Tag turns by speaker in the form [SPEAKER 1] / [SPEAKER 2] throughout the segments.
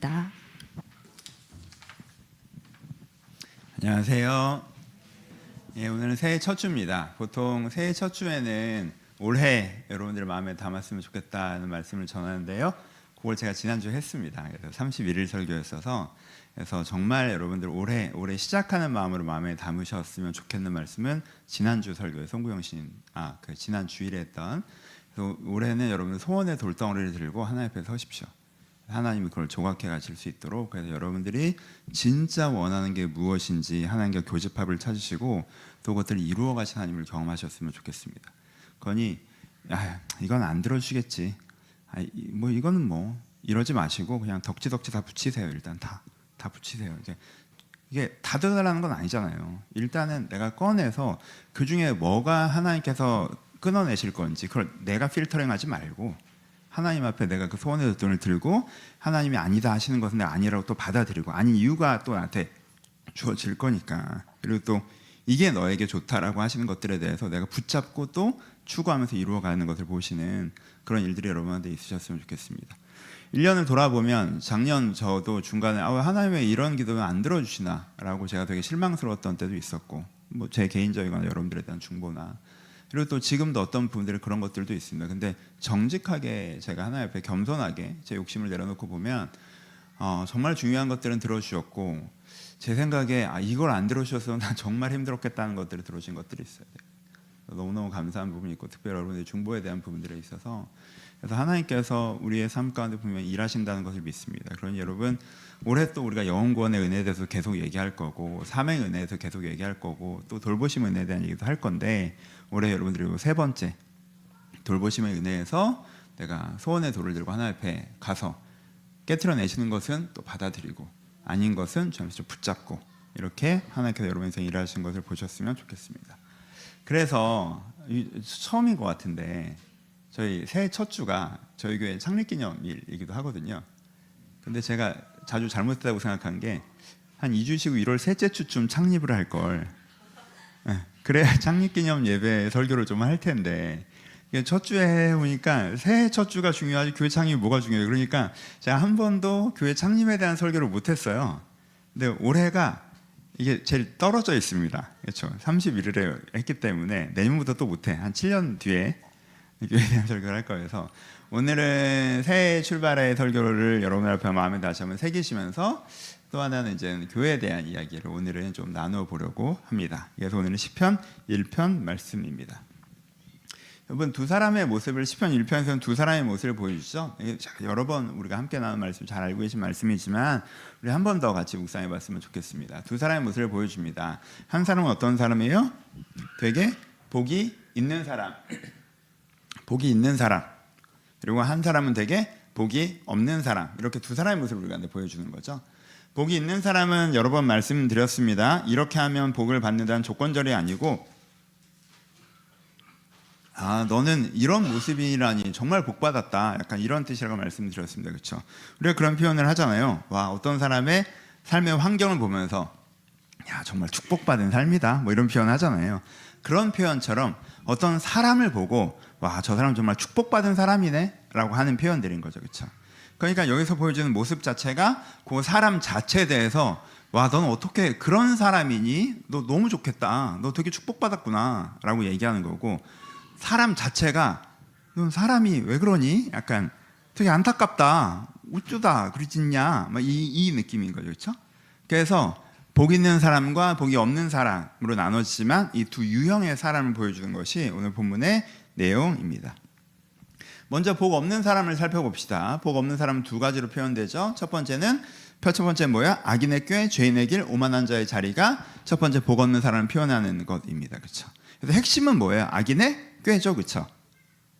[SPEAKER 1] 부탁드립니다.
[SPEAKER 2] 안녕하세요. 예, 오늘은 새해 첫 주입니다. 보통 새해 첫 주에는 올해 여러분들 마음에 담았으면 좋겠다는 말씀을 전하는데요. 그걸 제가 지난주에 했습니다. 그래서 31일 설교였어서 그래서 정말 여러분들 올해 올해 시작하는 마음으로 마음에 담으셨으면 좋겠는 말씀은 지난주 설교에 송구영 신 아, 그 지난 주일에 했던 그래서 올해는 여러분들 소원의 돌덩어리를 들고 하나님 앞에 서십시오. 하나님이 그걸 조각해 가실 수 있도록 그래서 여러분들이 진짜 원하는 게 무엇인지 하나님과 교집합을 찾으시고 또 그것들을 이루어 가신 하나님을 경험하셨으면 좋겠습니다. 그러니 야, 이건 안 들어주겠지. 아, 이- 뭐 이거는 뭐 이러지 마시고 그냥 덕지덕지 다 붙이세요. 일단 다 다 붙이세요. 이제 이게 다 들어달라는 건 아니잖아요. 일단은 내가 꺼내서 그 중에 뭐가 하나님께서 끊어내실 건지 그걸 내가 필터링하지 말고 하나님 앞에 내가 그 소원의 돈을 들고 하나님이 아니다 하시는 것은 내가 아니라고 또 받아들이고 아닌 이유가 또 나한테 주어질 거니까 그리고 또 이게 너에게 좋다라고 하시는 것들에 대해서 내가 붙잡고 또 추구하면서 이루어가는 것을 보시는 그런 일들이 여러분한테 있으셨으면 좋겠습니다. 1년을 돌아보면 작년 저도 중간에 아, 왜 하나님 왜 이런 기도는 안 들어주시나라고 제가 되게 실망스러웠던 때도 있었고 뭐 제 개인적이거나 여러분들에 대한 중보나 그리고 또 지금도 어떤 부분들이 그런 것들도 있습니다. 근데 정직하게 제가 하나님 앞에 겸손하게 제 욕심을 내려놓고 보면 어, 정말 중요한 것들은 들어주셨고 제 생각에 아, 이걸 안 들어주셔서 난 정말 힘들었겠다는 것들이 들어주신 것들이 있어요. 너무너무 감사한 부분이 있고 특별히 여러분의 중보에 대한 부분들에 있어서 그래서 하나님께서 우리의 삶 가운데 보면 일하신다는 것을 믿습니다. 그러니 여러분 올해 또 우리가 영원구원의 은혜에 대해서 계속 얘기할 거고 사명 은혜에 대해서 계속 얘기할 거고 또 돌보심 은혜에 대한 얘기도 할 건데 올해 여러분들이 요세 번째 돌보심의 은혜에서 내가 소원의 돌을 들고 하나님 앞에 가서 깨트려 내시는 것은 또 받아들이고 아닌 것은 좀 붙잡고 이렇게 하나님께서 여러분 인생 일하신 것을 보셨으면 좋겠습니다. 그래서 이- 처음인 것 같은데 저희 새해 첫 주가 저희 교회 창립기념일이기도 하거든요. 근데 제가 자주 잘못했다고 생각한 게 한 2주 쉬고 1월 셋째 주쯤 창립을 할 걸. 예, 그래야 창립기념 예배 설교를 좀 할 텐데 첫 주에 해보니까 새해 첫 주가 중요하지 교회 창립이 뭐가 중요해요. 그러니까 제가 한 번도 교회 창립에 대한 설교를 못했어요. 근데 올해가 이게 제일 떨어져 있습니다. 그렇죠. 31일에 했기 때문에 내년부터 또 못해. 한 7년 뒤에 교회에 대한 설교를 할 거여서 오늘은 새해 출발의 설교를 여러분 앞에 마음에 다시 한번 새기시면서 또 하나는 이제 교회에 대한 이야기를 오늘은 좀 나누어 보려고 합니다. 그래서 오늘은 시편 1편 말씀입니다. 여러분 두 사람의 모습을 시편 1편에서는 두 사람의 모습을 보여주죠. 여러 번 우리가 함께 나눈 말씀 잘 알고 계신 말씀이지만 우리 한 번 더 같이 묵상해 봤으면 좋겠습니다. 두 사람의 모습을 보여줍니다. 한 사람은 어떤 사람이에요? 되게 복이 있는 사람. 복이 있는 사람. 그리고 한 사람은 되게 복이 없는 사람. 이렇게 두 사람의 모습을 우리가 보여주는 거죠. 복이 있는 사람은 여러 번 말씀드렸습니다. 이렇게 하면 복을 받는다는 조건절이 아니고 아, 너는 이런 모습이라니 정말 복 받았다. 약간 이런 뜻이라고 말씀드렸습니다. 그렇죠? 우리가 그런 표현을 하잖아요. 와, 어떤 사람의 삶의 환경을 보면서 야, 정말 축복받은 삶이다. 뭐 이런 표현 하잖아요. 그런 표현처럼 어떤 사람을 보고 와, 저 사람 정말 축복받은 사람이네라고 하는 표현들인 거죠. 그렇죠? 그러니까 여기서 보여주는 모습 자체가 그 사람 자체에 대해서 와, 넌 어떻게 그런 사람이니? 너 너무 좋겠다. 너 되게 축복받았구나 라고 얘기하는 거고 사람 자체가 넌 사람이 왜 그러니? 약간 되게 안타깝다. 우쭈다. 그러지냐? 막 이, 이 느낌인 거죠. 그렇죠? 그래서 복 있는 사람과 복이 없는 사람으로 나눠지지만 이 두 유형의 사람을 보여주는 것이 오늘 본문의 내용입니다. 먼저 복 없는 사람을 살펴봅시다. 복 없는 사람은 두 가지로 표현되죠. 첫 번째는 첫 번째 뭐야? 악인의 꾀, 죄인의 길, 오만한 자의 자리가 첫 번째 복 없는 사람을 표현하는 것입니다. 그렇죠? 그래서 핵심은 뭐예요? 악인의 꾀죠, 그렇죠?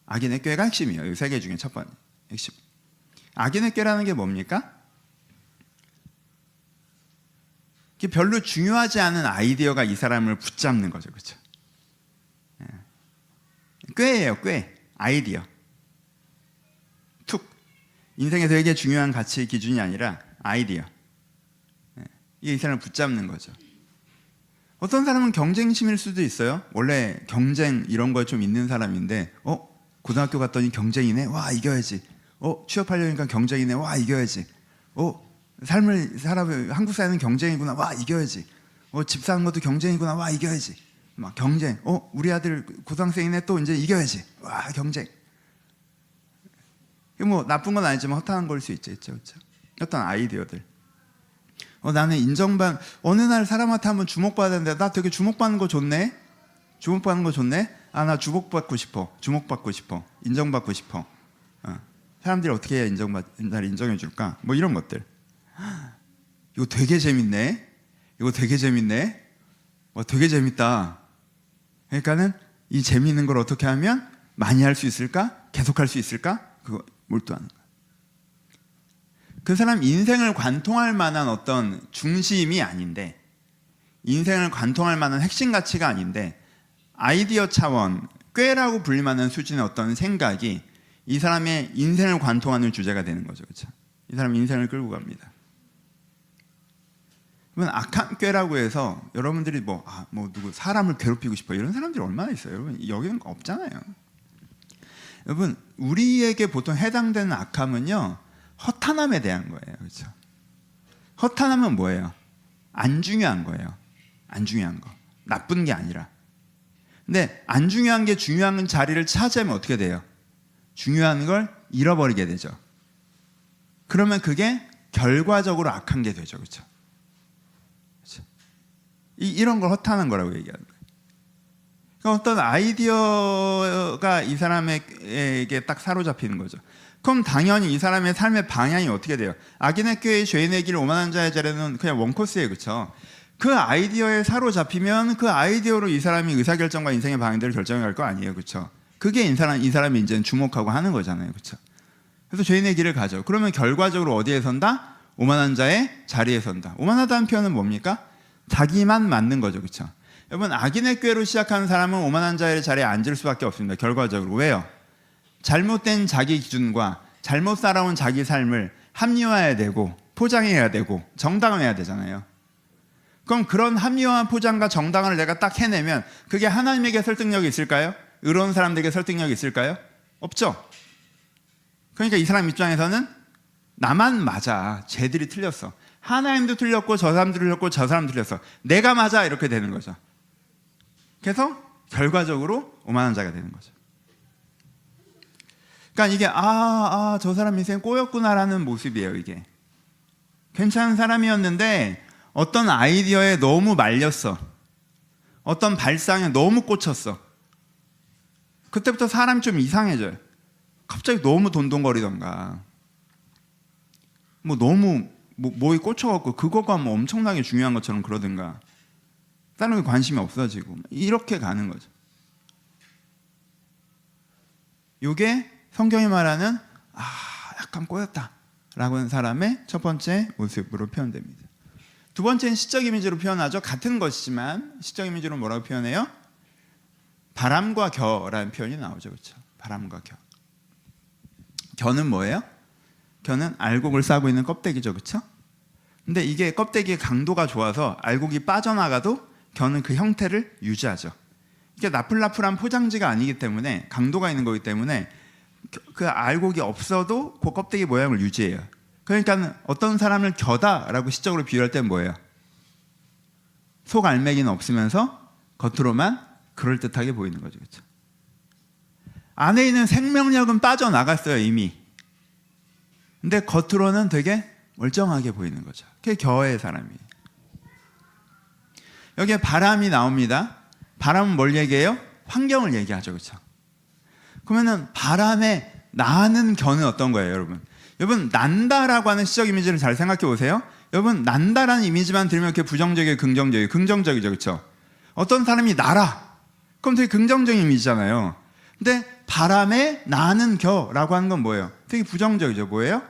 [SPEAKER 2] 악인의 꾀가 핵심이에요. 이 세 개 중에 첫 번째 핵심. 악인의 꾀라는 게 뭡니까? 별로 중요하지 않은 아이디어가 이 사람을 붙잡는 거죠, 그렇죠? 예. 꾀예요, 꾀. 아이디어. 툭. 인생에 되게 중요한 가치 기준이 아니라 아이디어. 예. 이게 이 사람을 붙잡는 거죠. 어떤 사람은 경쟁심일 수도 있어요. 원래 경쟁 이런 거에 좀 있는 사람인데, 어 고등학교 갔더니 경쟁이네. 와 이겨야지. 어 취업하려니까 경쟁이네. 와 이겨야지. 어 삶을 살아보면 한국 사회는 경쟁이구나. 와 이겨야지. 어, 집 사는 것도 경쟁이구나. 와 이겨야지. 막 경쟁. 어 우리 아들 고등학생이네 또 이제 이겨야지. 와 경쟁. 뭐 나쁜 건 아니지만 허탄한 걸 수 있죠, 그렇죠? 어떤 아이디어들. 어 나는 인정받 어느 날 사람한테 한번 주목받았는데 나 되게 주목받는 거 좋네. 주목받는 거 좋네. 아 나 주목받고 싶어. 주목받고 싶어. 인정받고 싶어. 어. 사람들이 어떻게 해야 인정받 날 인정해 줄까? 뭐 이런 것들. 이거 되게 재밌네. 이거 되게 재밌네. 와 되게 재밌다. 그러니까는 이 재미있는 걸 어떻게 하면 많이 할 수 있을까? 계속 할 수 있을까? 그거 몰두하는 거야. 그 사람 인생을 관통할 만한 어떤 중심이 아닌데 인생을 관통할 만한 핵심 가치가 아닌데 아이디어 차원 꾀라고 불릴 만한 수준의 어떤 생각이 이 사람의 인생을 관통하는 주제가 되는 거죠. 그렇죠? 이 사람 인생을 끌고 갑니다. 여러분 악한 꾀라고 해서 여러분들이 뭐, 아, 뭐 누구 사람을 괴롭히고 싶어 이런 사람들이 얼마나 있어요. 여러분 여기는 없잖아요. 여러분 우리에게 보통 해당되는 악함은요 허탄함에 대한 거예요. 그렇죠? 허탄함은 뭐예요? 안 중요한 거예요. 안 중요한 거. 나쁜 게 아니라. 근데 안 중요한 게 중요한 자리를 차지하면 어떻게 돼요? 중요한 걸 잃어버리게 되죠. 그러면 그게 결과적으로 악한 게 되죠. 그렇죠? 그렇죠? 이, 이런 걸 허탄한 거라고 얘기하는 거예요. 그러니까 어떤 아이디어가 이 사람에게 딱 사로잡히는 거죠. 그럼 당연히 이 사람의 삶의 방향이 어떻게 돼요? 악인의 꾀의 죄인의 길 오만한 자의 자리는 그냥 원코스예요. 그렇죠? 그 아이디어에 사로잡히면 그 아이디어로 이 사람이 의사결정과 인생의 방향들을 결정해 갈 거 아니에요. 그렇죠? 그게 이 사람 이 사람이 이제 주목하고 하는 거잖아요. 그렇죠? 그래서 죄인의 길을 가죠. 그러면 결과적으로 어디에 선다? 오만한 자의 자리에 선다. 오만하다는 표현은 뭡니까? 자기만 맞는 거죠. 그렇죠? 여러분 악인의 꾀로 시작하는 사람은 오만한 자의 자리에 앉을 수밖에 없습니다. 결과적으로 왜요? 잘못된 자기 기준과 잘못 살아온 자기 삶을 합리화해야 되고 포장해야 되고 정당화해야 되잖아요. 그럼 그런 합리화한 포장과 정당화를 내가 딱 해내면 그게 하나님에게 설득력이 있을까요? 의로운 사람들에게 설득력이 있을까요? 없죠. 그러니까 이 사람 입장에서는 나만 맞아. 쟤들이 틀렸어. 하나님도 틀렸고 저 사람도 틀렸고 저 사람도 틀렸어. 내가 맞아 이렇게 되는 거죠. 그래서 결과적으로 오만한 자가 되는 거죠. 그러니까 이게 아, 아, 저 사람 인생 꼬였구나라는 모습이에요, 이게. 괜찮은 사람이었는데 어떤 아이디어에 너무 말렸어. 어떤 발상에 너무 꽂혔어. 그때부터 사람이 좀 이상해져요. 갑자기 너무 돈돈거리던가. 뭐 너무 뭐, 뭐에 꽂혀갖고 그거가 뭐 엄청나게 중요한 것처럼 그러든가. 다른 게 관심이 없어지고 이렇게 가는 거죠. 요게 성경이 말하는 아 약간 꼬였다라고 하는 사람의 첫 번째 모습으로 표현됩니다. 두 번째는 시적 이미지로 표현하죠. 같은 것이지만 시적 이미지로 뭐라고 표현해요? 바람과 겨라는 표현이 나오죠. 그렇죠? 바람과 겨. 겨는 뭐예요? 겨는 알곡을 싸고 있는 껍데기죠. 그렇죠? 근데 이게 껍데기의 강도가 좋아서 알곡이 빠져나가도 겨는 그 형태를 유지하죠. 이게 나풀나풀한 포장지가 아니기 때문에 강도가 있는 거기 때문에 그 알곡이 없어도 그 껍데기 모양을 유지해요. 그러니까 어떤 사람을 겨다라고 시적으로 비유할 때는 뭐예요? 속 알맹이는 없으면서 겉으로만 그럴 듯하게 보이는 거죠, 그렇죠? 안에 있는 생명력은 빠져 나갔어요 이미. 근데 겉으로는 되게 멀쩡하게 보이는 거죠. 그게 겨의 사람이에요. 여기에 바람이 나옵니다. 바람은 뭘 얘기해요? 환경을 얘기하죠, 그렇죠? 그러면은 바람에 나는 겨는 어떤 거예요, 여러분? 여러분 난다라고 하는 시적 이미지를 잘 생각해 보세요. 여러분 난다라는 이미지만 들으면 이렇게 부정적이에요, 긍정적이에요, 긍정적이죠, 그렇죠? 어떤 사람이 날아, 그럼 되게 긍정적인 이미지잖아요. 근데 바람에 나는 겨라고 하는 건 뭐예요? 되게 부정적이죠, 뭐예요?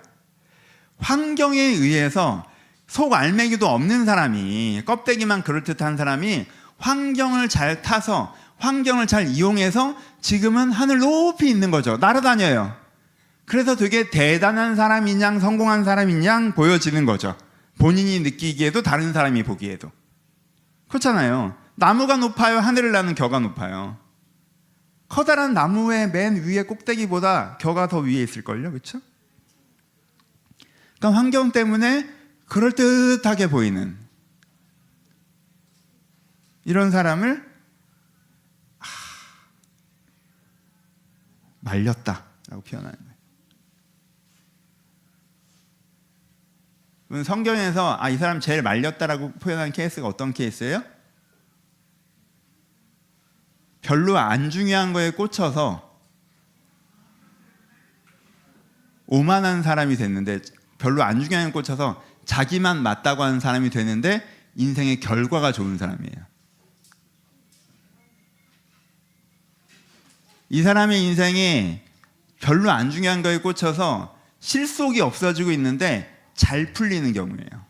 [SPEAKER 2] 환경에 의해서 속 알맹이도 없는 사람이 껍데기만 그럴듯한 사람이 환경을 잘 타서 환경을 잘 이용해서 지금은 하늘 높이 있는 거죠. 날아다녀요. 그래서 되게 대단한 사람인 양 성공한 사람인 양 보여지는 거죠. 본인이 느끼기에도 다른 사람이 보기에도. 그렇잖아요. 나무가 높아요. 하늘을 나는 겨가 높아요. 커다란 나무의 맨 위에 꼭대기보다 겨가 더 위에 있을걸요. 그렇죠? 그러니까 환경 때문에 그럴듯하게 보이는 이런 사람을 말렸다라고 표현하는 거예요. 성경에서 아, 이 사람 제일 말렸다라고 표현한 케이스가 어떤 케이스예요? 별로 안 중요한 거에 꽂혀서 오만한 사람이 됐는데 별로 안 중요한 거에 꽂혀서 자기만 맞다고 하는 사람이 되는데 인생의 결과가 좋은 사람이에요. 이 사람의 인생이 별로 안 중요한 거에 꽂혀서 실속이 없어지고 있는데 잘 풀리는 경우예요.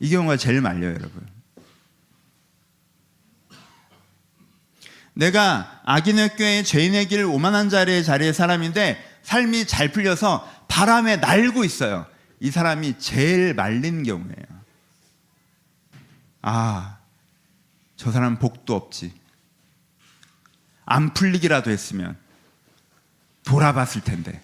[SPEAKER 2] 이 경우가 제일 말려요, 여러분. 내가 악인의 꾀에 죄인의 길 오만한 자리의 자리의 사람인데 삶이 잘 풀려서 바람에 날고 있어요. 이 사람이 제일 말린 경우예요. 아, 저 사람 복도 없지. 안 풀리기라도 했으면 돌아봤을 텐데.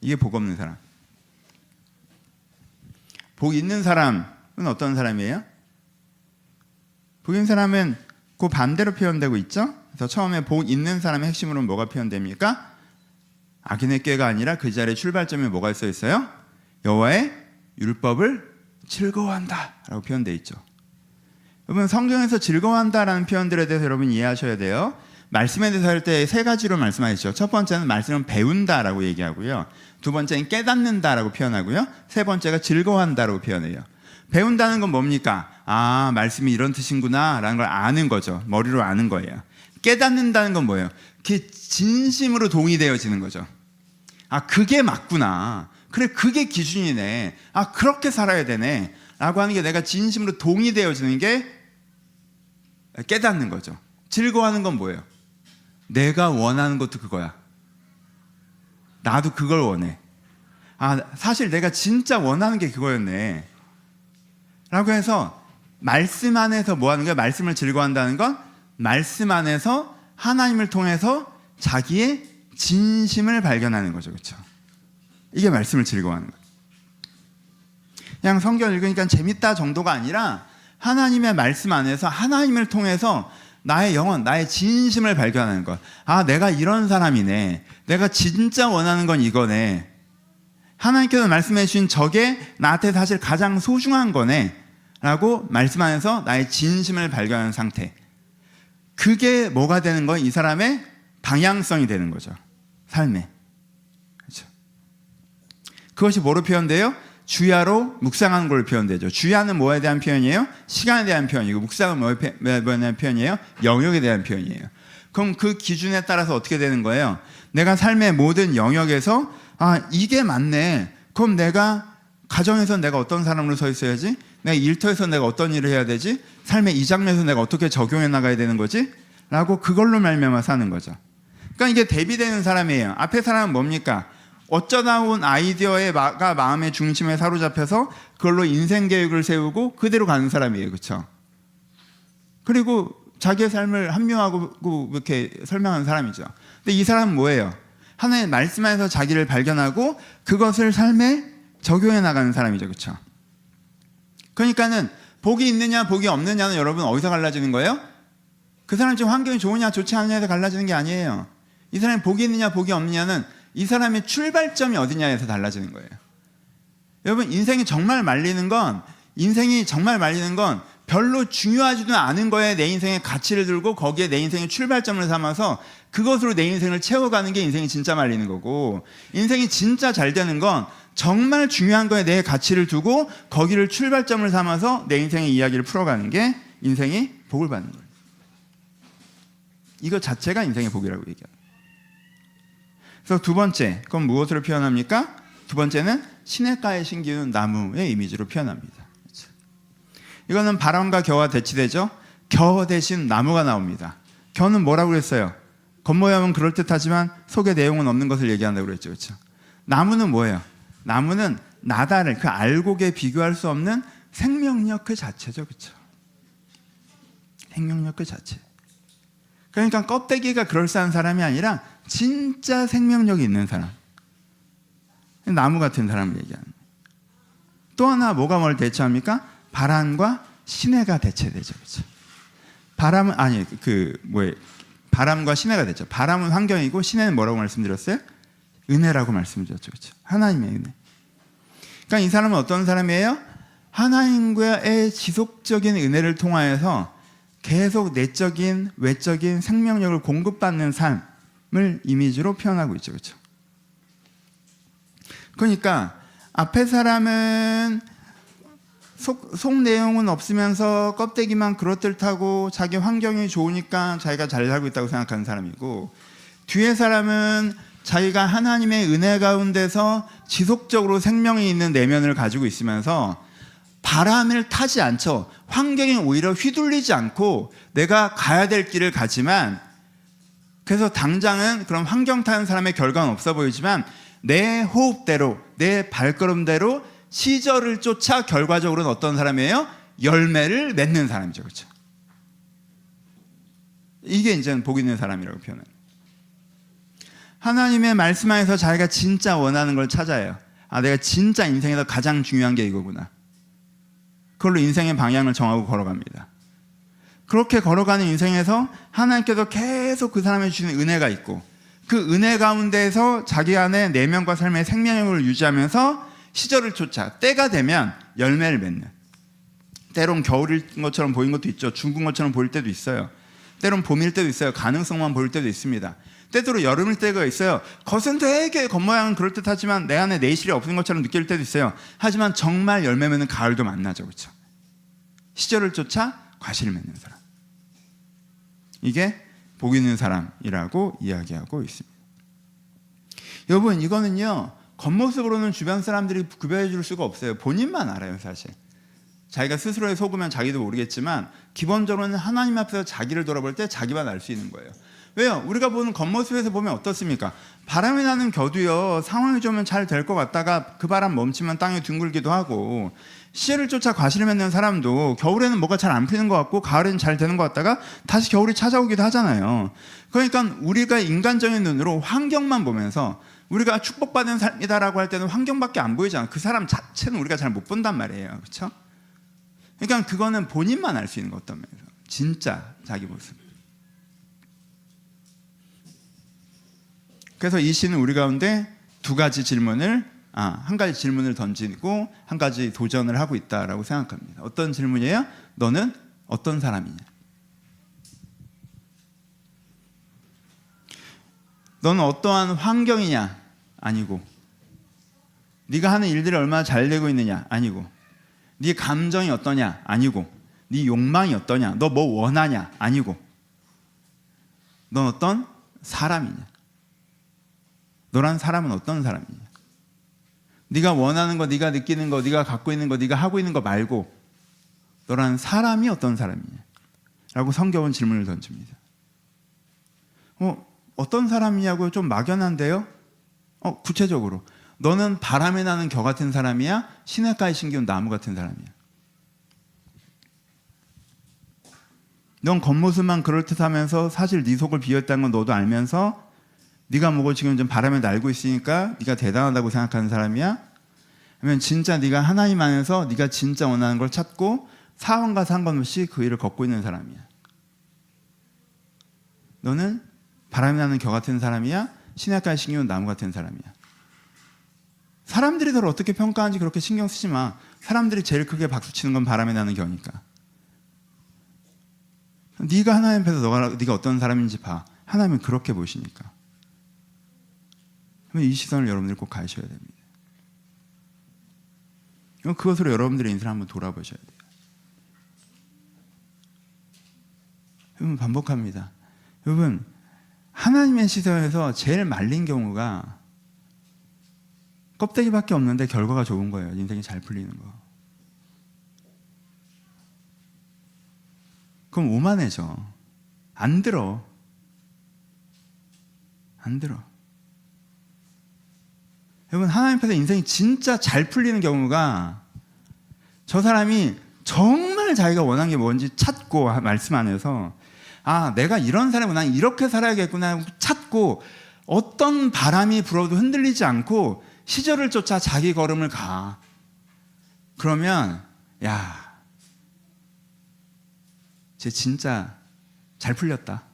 [SPEAKER 2] 이게 복 없는 사람. 복 있는 사람은 어떤 사람이에요? 복 있는 사람은 그 반대로 표현되고 있죠. 그래서 처음에 복 있는 사람의 핵심으로는 뭐가 표현됩니까? 악인의 꾀가 아니라 그 자리에 출발점에 뭐가 써 있어요? 여호와의 율법을 즐거워한다라고 표현되어 있죠. 여러분 성경에서 즐거워한다라는 표현들에 대해서 여러분 이해하셔야 돼요. 말씀에 대해서 할 때 세 가지로 말씀하셨죠. 첫 번째는 말씀을 배운다라고 얘기하고요. 두 번째는 깨닫는다라고 표현하고요. 세 번째가 즐거워한다라고 표현해요. 배운다는 건 뭡니까? 아, 말씀이 이런 뜻인구나라는 걸 아는 거죠. 머리로 아는 거예요. 깨닫는다는 건 뭐예요? 그게 진심으로 동의되어지는 거죠. 아, 그게 맞구나. 그래, 그게 기준이네. 아, 그렇게 살아야 되네. 라고 하는 게 내가 진심으로 동의되어지는 게 깨닫는 거죠. 즐거워하는 건 뭐예요? 내가 원하는 것도 그거야. 나도 그걸 원해. 아, 사실 내가 진짜 원하는 게 그거였네. 라고 해서 말씀 안에서 뭐 하는 거야? 말씀을 즐거워한다는 건 말씀 안에서 하나님을 통해서 자기의 진심을 발견하는 거죠. 그렇죠? 이게 말씀을 즐거워하는 거예요. 그냥 성경 읽으니까 재밌다 정도가 아니라 하나님의 말씀 안에서 하나님을 통해서 나의 영혼, 나의 진심을 발견하는 것. 아, 내가 이런 사람이네. 내가 진짜 원하는 건 이거네. 하나님께서 말씀해 주신 저게 나한테 사실 가장 소중한 거네. 라고 말씀 안에서 나의 진심을 발견하는 상태. 그게 뭐가 되는 건 이 사람의 방향성이 되는 거죠. 삶에. 그렇죠. 그것이 뭐로 표현돼요? 주야로 묵상하는 걸 표현되죠. 주야는 뭐에 대한 표현이에요? 시간에 대한 표현이고 묵상은 뭐에 대한 표현이에요? 영역에 대한 표현이에요. 그럼 그 기준에 따라서 어떻게 되는 거예요? 내가 삶의 모든 영역에서 아 이게 맞네. 그럼 내가 가정에서 내가 어떤 사람으로 서 있어야지? 내가 일터에서 내가 어떤 일을 해야 되지? 삶의 이 장면에서 내가 어떻게 적용해 나가야 되는 거지? 라고 그걸로 말미암아 사는 거죠. 그러니까 이게 대비되는 사람이에요. 앞에 사람은 뭡니까? 어쩌다 온 아이디어가 마음의 중심에 사로잡혀서 그걸로 인생 계획을 세우고 그대로 가는 사람이에요. 그렇죠? 그리고 자기의 삶을 합리화하고 이렇게 설명하는 사람이죠. 근데 이 사람은 뭐예요? 하나의 말씀 안에서 자기를 발견하고 그것을 삶에 적용해 나가는 사람이죠. 그렇죠? 그러니까는 복이 있느냐 복이 없느냐는 여러분 어디서 갈라지는 거예요? 그 사람 지금 환경이 좋으냐 좋지 않느냐에서 갈라지는 게 아니에요. 이 사람이 복이 있느냐 복이 없느냐는 이 사람의 출발점이 어디냐에서 달라지는 거예요. 여러분 인생이 정말 말리는 건 인생이 정말 말리는 건 별로 중요하지도 않은 거에 내 인생의 가치를 들고 거기에 내 인생의 출발점을 삼아서 그것으로 내 인생을 채워가는 게 인생이 진짜 말리는 거고 인생이 진짜 잘 되는 건 정말 중요한 거에 내 가치를 두고 거기를 출발점을 삼아서 내 인생의 이야기를 풀어가는 게 인생이 복을 받는 거예요. 이거 자체가 인생의 복이라고 얘기합니다. 그래서 두 번째, 그건 무엇으로 표현합니까? 두 번째는 시냇가에 심기는 나무의 이미지로 표현합니다. 그렇죠? 이거는 바람과 겨와 대치되죠. 겨 대신 나무가 나옵니다. 겨는 뭐라고 그랬어요? 겉모양은 그럴듯하지만 속의 내용은 없는 것을 얘기한다고 그랬죠. 그렇죠? 나무는 뭐예요? 나무는 나다를 그 알곡에 비교할 수 없는 생명력 그 자체죠. 그렇죠? 생명력 그 자체. 그러니까 껍데기가 그럴싸한 사람이 아니라 진짜 생명력이 있는 사람. 나무 같은 사람을 얘기하는 거예요. 또 하나 뭐가 뭘 대체합니까? 바람과 시내가 대체되죠. 그렇죠? 바람은 아니 그 뭐에 바람과 시내가 되죠. 바람은 환경이고 시내는 뭐라고 말씀드렸어요? 은혜라고 말씀드렸죠. 그렇죠? 하나님의 은혜. 그러니까 이 사람은 어떤 사람이에요? 하나님과의 지속적인 은혜를 통하여서 계속 내적인 외적인 생명력을 공급받는 삶 을 이미지로 표현하고 있죠. 그렇죠? 그러니까 앞에 사람은 속, 속 내용은 없으면서 껍데기만 그렇듯하고 자기 환경이 좋으니까 자기가 잘 살고 있다고 생각하는 사람이고 뒤에 사람은 자기가 하나님의 은혜 가운데서 지속적으로 생명이 있는 내면을 가지고 있으면서 바람을 타지 않죠. 환경에 오히려 휘둘리지 않고 내가 가야 될 길을 가지만 그래서 당장은 그런 환경 타는 사람의 결과는 없어 보이지만 내 호흡대로 내 발걸음대로 시절을 쫓아 결과적으로는 어떤 사람이에요? 열매를 맺는 사람이죠. 그렇죠? 이게 이제 복 있는 사람이라고 표현해요. 하나님의 말씀 안에서 자기가 진짜 원하는 걸 찾아요. 아, 내가 진짜 인생에서 가장 중요한 게 이거구나. 그걸로 인생의 방향을 정하고 걸어갑니다. 그렇게 걸어가는 인생에서 하나님께서 계속 그 사람에 주시는 은혜가 있고 그 은혜 가운데에서 자기 안에 내면과 삶의 생명력을 유지하면서 시절을 쫓아 때가 되면 열매를 맺는 때론 겨울인 것처럼 보인 것도 있죠. 죽은 것처럼 보일 때도 있어요. 때론 봄일 때도 있어요. 가능성만 보일 때도 있습니다. 때때로 여름일 때가 있어요. 겉은 되게 겉모양은 그럴듯하지만 내 안에 내실이 없는 것처럼 느낄 때도 있어요. 하지만 정말 열매 맺는 가을도 만나죠. 그렇죠? 시절을 쫓아 과실을 맺는 사람. 이게 복 있는 사람이라고 이야기하고 있습니다. 여러분 이거는요. 겉모습으로는 주변 사람들이 구별해 줄 수가 없어요. 본인만 알아요, 사실. 자기가 스스로에 속으면 자기도 모르겠지만 기본적으로는 하나님 앞에서 자기를 돌아볼 때 자기만 알 수 있는 거예요. 왜요? 우리가 보는 겉모습에서 보면 어떻습니까? 바람이 나는 겨도요, 상황이 좋으면 잘 될 것 같다가 그 바람 멈추면 땅에 둥글기도 하고, 시혜를 쫓아 과실을 맺는 사람도 겨울에는 뭐가 잘 안 피는 것 같고, 가을에는 잘 되는 것 같다가 다시 겨울이 찾아오기도 하잖아요. 그러니까 우리가 인간적인 눈으로 환경만 보면서 우리가 축복받은 삶이다라고 할 때는 환경밖에 안 보이잖아. 그 사람 자체는 우리가 잘 못 본단 말이에요. 그렇죠? 그러니까 그거는 본인만 알 수 있는 것 어떤 면에서 진짜 자기 모습. 그래서 이 시는 우리 가운데 두 가지 질문을 아, 한 가지 질문을 던지고 한 가지 도전을 하고 있다라고 생각합니다. 어떤 질문이에요? 너는 어떤 사람이냐? 너는 어떠한 환경이냐? 아니고. 네가 하는 일들이 얼마나 잘 되고 있느냐? 아니고. 네 감정이 어떠냐? 아니고. 네 욕망이 어떠냐? 너 뭐 원하냐? 아니고. 넌 어떤 사람이냐? 너란 사람은 어떤 사람이냐? 네가 원하는 거, 네가 느끼는 거, 네가 갖고 있는 거, 네가 하고 있는 거 말고 너란 사람이 어떤 사람이냐? 라고 성경은 질문을 던집니다. 어, 어떤 사람이냐고 좀 막연한데요? 어, 구체적으로. 너는 바람에 나는 겨 같은 사람이야? 시냇가에 심겨온 나무 같은 사람이야? 넌 겉모습만 그럴듯하면서 사실 네 속을 비웠다는 건 너도 알면서 네가 뭐고 지금 좀 바람에 날고 있으니까 네가 대단하다고 생각하는 사람이야? 아니면 진짜 네가 하나님 안에서 네가 진짜 원하는 걸 찾고 사원과 상관없이 그 일을 걷고 있는 사람이야. 너는 바람이 나는 겨 같은 사람이야? 시냇가에 심겨온 나무 같은 사람이야. 사람들이 너를 어떻게 평가하는지 그렇게 신경 쓰지 마. 사람들이 제일 크게 박수 치는 건 바람에 나는 겨니까. 네가 하나님 앞에서 너가 네가 어떤 사람인지 봐. 하나님은 그렇게 보시니까. 이 시선을 여러분들이 꼭 가셔야 됩니다. 그것으로 여러분들의 인생을 한번 돌아보셔야 돼요. 여러분 반복합니다. 여러분 하나님의 시선에서 제일 말린 경우가 껍데기밖에 없는데 결과가 좋은 거예요. 인생이 잘 풀리는 거. 그럼 오만해져. 안 들어. 안 들어. 여러분 하나님 앞에서 인생이 진짜 잘 풀리는 경우가 저 사람이 정말 자기가 원하는 게 뭔지 찾고 말씀 안에서 아 내가 이런 사람은 난 이렇게 살아야겠구나 찾고 어떤 바람이 불어도 흔들리지 않고 시절을 쫓아 자기 걸음을 가. 그러면 야, 쟤 진짜 잘 풀렸다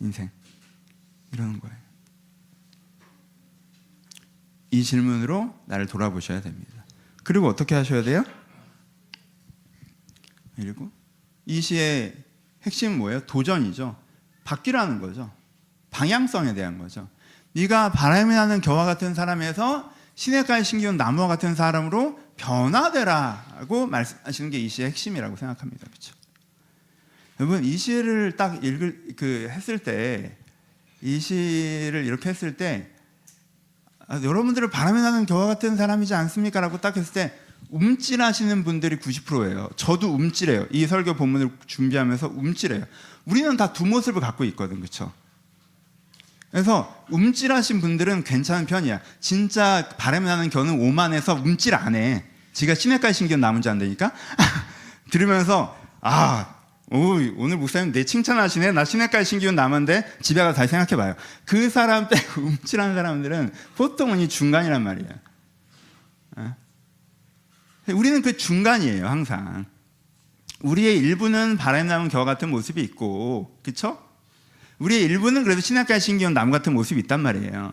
[SPEAKER 2] 인생 이러는 거예요. 이 질문으로 나를 돌아보셔야 됩니다. 그리고 어떻게 하셔야 돼요? 그리고 이 시의 핵심은 뭐예요? 도전이죠. 바뀌라는 거죠. 방향성에 대한 거죠. 네가 바람이 나는 겨와 같은 사람에서 시냇가에 심기운 나무와 같은 사람으로 변화되라고 말씀하시는 게 이 시의 핵심이라고 생각합니다. 그렇죠? 여러분 이 시를 딱 읽을 그 했을 때 이 시를 이렇게 했을 때 아, 여러분들은 바람에 나는 겨와 같은 사람이지 않습니까 라고 딱 했을 때 움찔하시는 분들이 90%예요. 저도 움찔해요. 이 설교 본문을 준비하면서 움찔해요. 우리는 다 두 모습을 갖고 있거든, 그렇죠? 그래서 움찔하신 분들은 괜찮은 편이야. 진짜 바람이 나는 겨는 오만해서 움찔 안 해. 지가 시냇가에 신기한 나무인 줄 안다니까? 들으면서 아 오, 오늘 목사님 내 칭찬하시네. 나 시냇가에 신기운 나무인데 집에 가서 다시 생각해봐요. 그 사람 빼고 움찔하는 사람들은 보통은 이 중간이란 말이에요. 어? 우리는 그 중간이에요, 항상. 우리의 일부는 바람이 나는 겨 같은 모습이 있고, 그쵸? 우리의 일부는 그래도 시냇가에 신기운 나무 같은 모습이 있단 말이에요.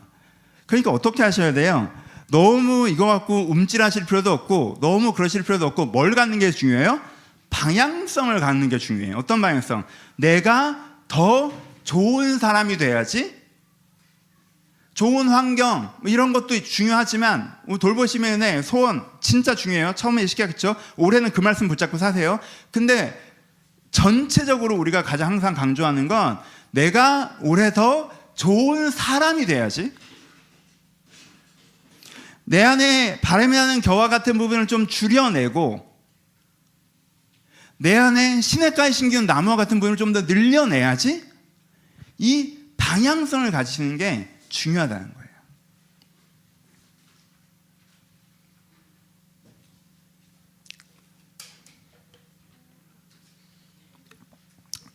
[SPEAKER 2] 그러니까 어떻게 하셔야 돼요? 너무 이거 갖고 움찔하실 필요도 없고, 너무 그러실 필요도 없고, 뭘 갖는 게 중요해요? 방향성을 갖는 게 중요해요. 어떤 방향성? 내가 더 좋은 사람이 돼야지. 좋은 환경 뭐 이런 것도 중요하지만 돌보시면의 소원 진짜 중요해요. 처음에 시켰겠죠. 올해는 그 말씀 붙잡고 사세요. 근데 전체적으로 우리가 가장 항상 강조하는 건 내가 올해 더 좋은 사람이 돼야지. 내 안에 바람이 나는 겨와 같은 부분을 좀 줄여내고 내 안에 시냇가에 심기운 나무와 같은 부분을 좀 더 늘려내야지 이 방향성을 가지시는 게 중요하다는 거예요.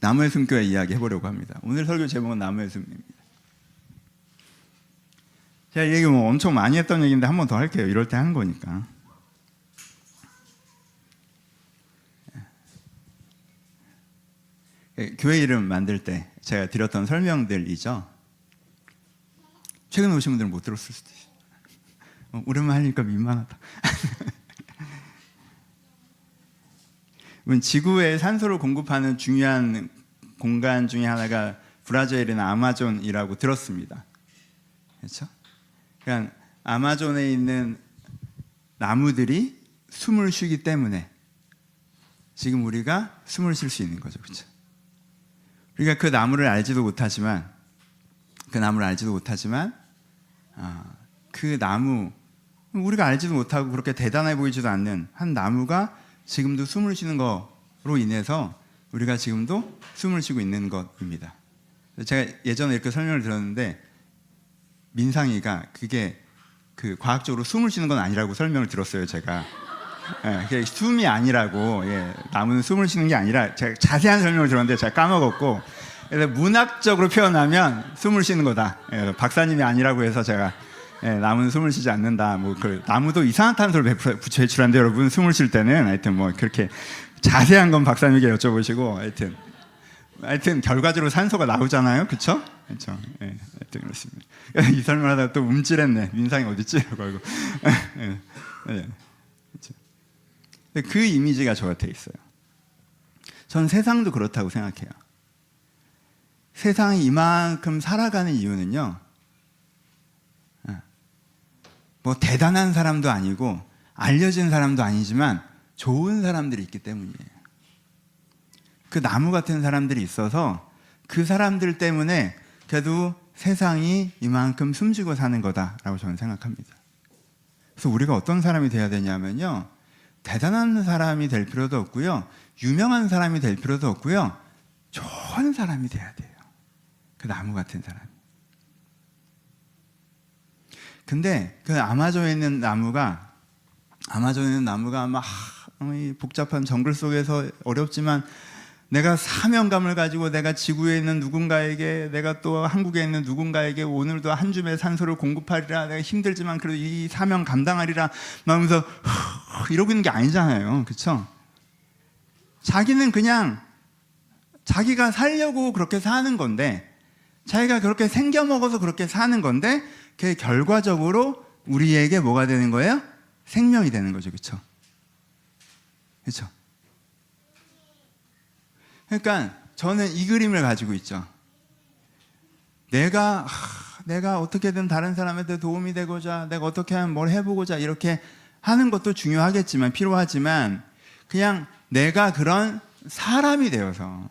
[SPEAKER 2] 나무의 숨교회 이야기 해보려고 합니다. 오늘 설교 제목은 나무의 숨입니다. 제가 얘기 뭐 엄청 많이 했던 얘기인데 한 번 더 할게요. 이럴 때 한 거니까. 교회 이름 만들 때 제가 드렸던 설명들이죠. 최근 오신 분들은 못 들었을 수도 있어요. 어, 오랜만에 하니까 민망하다. 지구에 산소를 공급하는 중요한 공간 중에 하나가 브라질이나 아마존이라고 들었습니다. 그렇죠? 그러니까 아마존에 있는 나무들이 숨을 쉬기 때문에 지금 우리가 숨을 쉴 수 있는 거죠. 그렇죠? 우리가 그 나무를 알지도 못하지만 그 나무를 알지도 못하지만 아, 그 나무 우리가 알지도 못하고 그렇게 대단해 보이지도 않는 한 나무가 지금도 숨을 쉬는 거로 인해서 우리가 지금도 숨을 쉬고 있는 것입니다. 제가 예전에 이렇게 설명을 들었는데 민상이가 그게 그 과학적으로 숨을 쉬는 건 아니라고 설명을 들었어요. 제가 예, 숨이 아니라고 예, 나무는 숨을 쉬는 게 아니라 제가 자세한 설명을 들었는데 제가 까먹었고 그래서 문학적으로 표현하면 숨을 쉬는 거다. 예, 박사님이 아니라고 해서 제가 예, 나무는 숨을 쉬지 않는다. 뭐 그 나무도 이산화탄소를 배출하는데 여러분 숨을 쉴 때는 하여튼 뭐 그렇게 자세한 건 박사님에게 여쭤보시고 하여튼 하여튼 결과적으로 산소가 나오잖아요, 그렇죠? 그렇죠. 예, 하여튼 그렇습니다. 이 설명하다가 또 움찔했네. 민상이 어딨지라고 하고. 예, 예, 그 이미지가 저한테 있어요. 전 세상도 그렇다고 생각해요. 세상이 이만큼 살아가는 이유는요. 예. 뭐 대단한 사람도 아니고 알려진 사람도 아니지만 좋은 사람들이 있기 때문이에요. 그 나무 같은 사람들이 있어서 그 사람들 때문에 그래도 세상이 이만큼 숨지고 사는 거다라고 저는 생각합니다. 그래서 우리가 어떤 사람이 돼야 되냐면요. 대단한 사람이 될 필요도 없고요. 유명한 사람이 될 필요도 없고요. 좋은 사람이 돼야 돼요. 그 나무 같은 사람. 근데 그 아마존에 있는 나무가 아마존에 있는 나무가 막 복잡한 정글 속에서 어렵지만 내가 사명감을 가지고 내가 지구에 있는 누군가에게 내가 또 한국에 있는 누군가에게 오늘도 한 줌의 산소를 공급하리라 내가 힘들지만 그래도 이 사명 감당하리라 하면서 이러고 있는 게 아니잖아요. 그렇죠? 자기는 그냥 자기가 살려고 그렇게 사는 건데 자기가 그렇게 생겨 먹어서 그렇게 사는 건데 그 결과적으로 우리에게 뭐가 되는 거예요? 생명이 되는 거죠. 그렇죠? 그렇죠? 그러니까 저는 이 그림을 가지고 있죠. 내가 하, 내가 어떻게든 다른 사람한테 도움이 되고자 내가 어떻게 하면 뭘 해보고자 이렇게 하는 것도 중요하겠지만 필요하지만 그냥 내가 그런 사람이 되어서